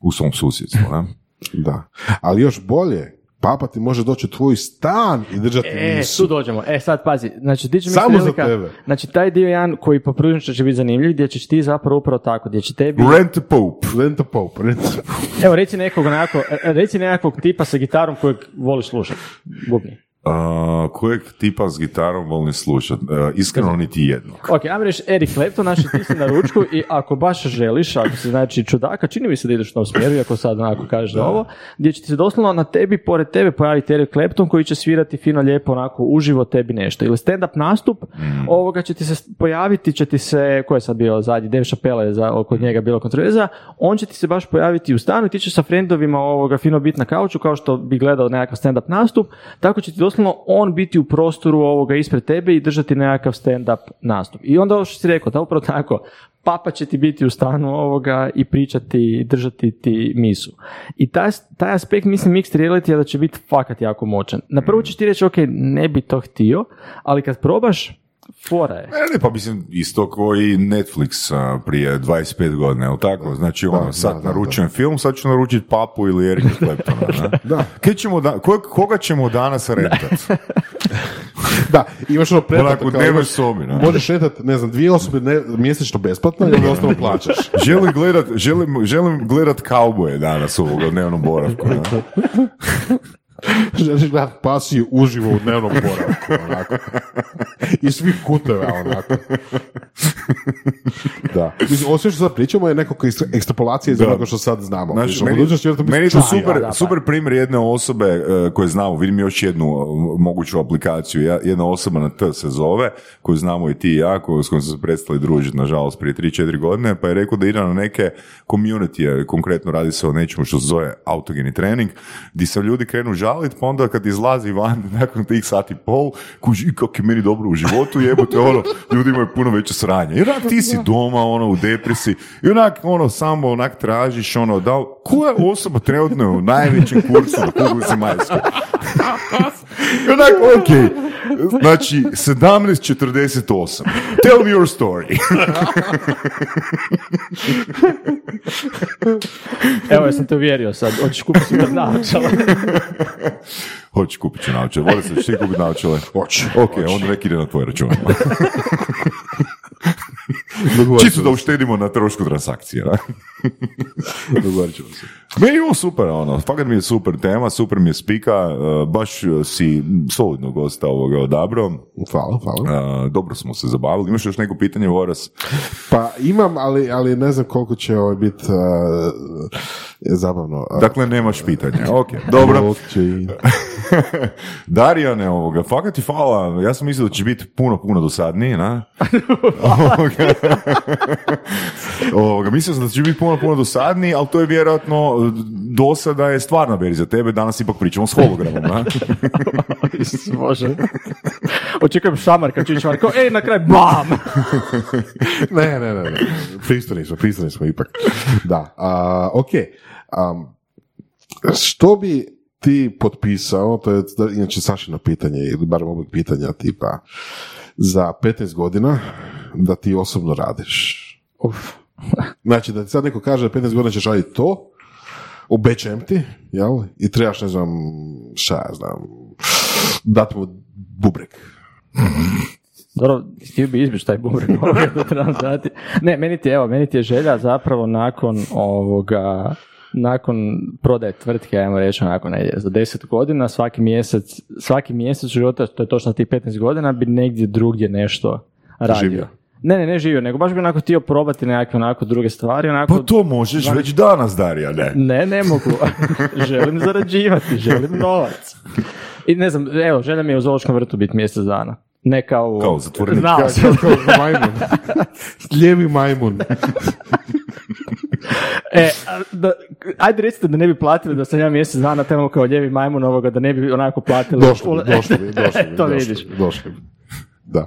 u svom susjedstvu. Ne? Da. Ali još bolje, Papa ti može doći u tvoj stan i držati E, misu. tu dođemo. E, sad pazi, znači ti će mi Samo za prilika- tebe. Znači taj dio jedan koji poprilično će biti zanimljiv, gdje ćeš ti zapravo upravo tako, gdje će tebi... Rent a Pope. Rent a Pope, rent a Pope. Evo, reci nekog onako, e, reci nekakvog tipa sa gitarom kojeg voliš slušati. Bubni. A, kojeg tipa s gitarom volim slušat? E, iskreno niti jednog. Ok, ajmo reći Eric Clapton, znači ti si na ručku i ako baš želiš, ako si znači čudaka, čini mi se da ideš u tom smjeru, iako sad onako kažeš da ovo, gdje će ti se doslovno na tebi, pored tebe pojaviti Eric Clapton koji će svirati fino lijepo onako uživo tebi nešto. Ili stand-up nastup, ovoga će ti se pojaviti, će ti se, ko je sad bio zadnji, Dave Chappelle je za, oko njega bila kontroverza, on će ti se baš pojaviti u stanu i ti ćeš sa friendovima ovoga fino biti na kauču kao što bi gledao nekakav stand-up nastup, tako će ti doslovno on biti u prostoru ovoga ispred tebe i držati nekakav stand-up nastup. I onda ovo što si rekao, da upravo tako, papa će ti biti u stanu ovoga i pričati i držati ti misu. I taj, taj aspekt, mislim, mixed reality je da će biti fakat jako moćan. Na prvu ćeš ti reći, ok, ne bi to htio, ali kad probaš, fora je. Ne, ne, pa mislim isto koji Netflix a, prije 25 godina, jel tako? Znači ono, Da, sad da, da, naručujem film, sad ću naručiti Papu ili Erika [LAUGHS] Claptona, ne? Da. Kaj ćemo da, ko- koga ćemo danas rentat? [LAUGHS] Da, imaš ono pretplatu Onako kao imaš- sobi, ne? Možeš šetat, ne znam, dvije osobe ne, mjesečno besplatno i onda ostalo plaćaš. [LAUGHS] želim gledat, želim, želim gledat kauboje danas ovog u dnevnom boravku, ne? [LAUGHS] Želiš gledat pasiju uživo u dnevnom boravku, onako. I svih kuteva, onako. Da. Mislim, sve što sad pričamo je nekako ekstra- ekstrapolacija iz Da. onoga što sad znamo. Znači, meni, budućnosti meni je to čudno. super, da, pa. super primjer jedne osobe e, koju znamo, vidim još jednu e, moguću aplikaciju, Ja- jedna osoba na T se zove, koju znamo i ti i ja, koju, s kojom smo se prestali družiti, nažalost, prije 3-4 godine, pa je rekao da ide na neke community, konkretno radi se o nečemu što se zove autogeni trening, gdje se ljudi krenu žaliti, pa onda kad izlazi van, [LAUGHS] nakon tih sati pol, kuži, kako je meni dobro u životu, jebote, ono, ljudi imaju puno veće sranje. I onak ti si doma, ono, u depresiji, i onak, ono, samo onak tražiš, ono, da, koja osoba trenutno je u najvećem kursu na kugli zemaljskoj? I onak, ok, znači, 17.48. Tell me your story. Evo, ja sam te uvjerio sad, hoćeš kupiti super naočala. Hoćeš kupit ću naočale, vole se, ćeš ti kupit naočale? Hoću. Ok, onda nek ide na tvoj račun. Čisto da uštedimo na trošku transakcije. [LAUGHS] dogovorit ćemo se. Meni je ovo super, ono, fakat mi je super tema, super mi je spika, e, baš e, si solidno gosta ovoga odabrao, Hvala, hvala. E, dobro smo se zabavili. Imaš još neko pitanje, Voras? Pa imam, ali, ali ne znam koliko će ovo biti uh, zabavno. Dakle, nemaš pitanja. Ok, dobro. I- [LAUGHS] Darijane, ovoga, fakat ti hvala. Ja sam mislio da će biti puno, puno dosadniji, na? [LAUGHS] Ovoga. Ovoga, mislio sam da će biti puno, puno dosadniji, ali to je vjerojatno dosada je stvarna verzija tebe, danas ipak pričamo s hologramom? [LAUGHS] Isus Bože. Očekujem šamar kad ću šamar, kao, ej, na kraj, bam! [LAUGHS] ne, ne, ne, ne. Pristojni smo, pristojni smo ipak. Da, a, ok. Am, što bi ti potpisao, to je da, inače Sašino pitanje, ili bar oblik pitanja tipa, za 15 godina da ti osobno radiš? Uf. [LAUGHS] Znači, da ti sad neko kaže 15 godina ćeš raditi to, obećajem ti, jel? I trebaš, ne znam, šta ja znam, dati mu bubrek. Dobro, htio bi izbjeći taj bubrek [LAUGHS] da trebam. Ne, meni ti, je, evo, meni ti je želja zapravo nakon ovoga, nakon prodaje tvrtke, ajmo reći onako negdje, za 10 godina, svaki mjesec, svaki mjesec života, to je točno tih 15 godina, bi negdje drugdje nešto radio. Živio. Ne, ne, ne živio, nego baš bi onako htio probati nekakve onako druge stvari, onako... Pa to možeš već danas, Darijane. Ne, ne mogu. [LAUGHS] želim zarađivati, želim novac. I ne znam, evo, želja mi je u zoološkom vrtu biti mjesec dana. Ne kao... Kao zatvorenik. Znao [LAUGHS] [LAUGHS] Kao, sam. kao, kao majmun. Lijevi majmun. E, a, da, ajde recite da ne bi platili da sam ja mjesec dana tamo kao ljevi majmun ovoga, da ne bi onako platili. Došli bi, došli bi, došli bi. to došli vidiš. bi, Došli bi. Da.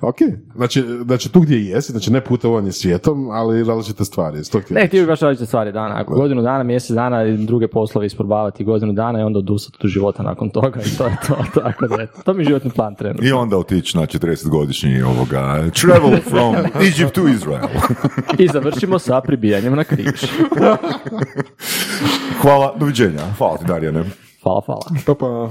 Ok. Znači, znači tu gdje jesi, znači ne putovanje svijetom, ali različite stvari. Sto Ne, htio bi baš različite stvari dana. Ako godinu dana, mjesec dana i druge poslove isprobavati godinu dana i onda odustati od života nakon toga i to je to. [LAUGHS] Tako da, to mi je životni plan trenutno. I onda otići na 40-godišnji ovoga travel from [LAUGHS] Egypt to Israel. I završimo sa pribijanjem na križ. [LAUGHS] Hvala, doviđenja. Hvala ti, Darijane. Hvala, hvala. Pa pa.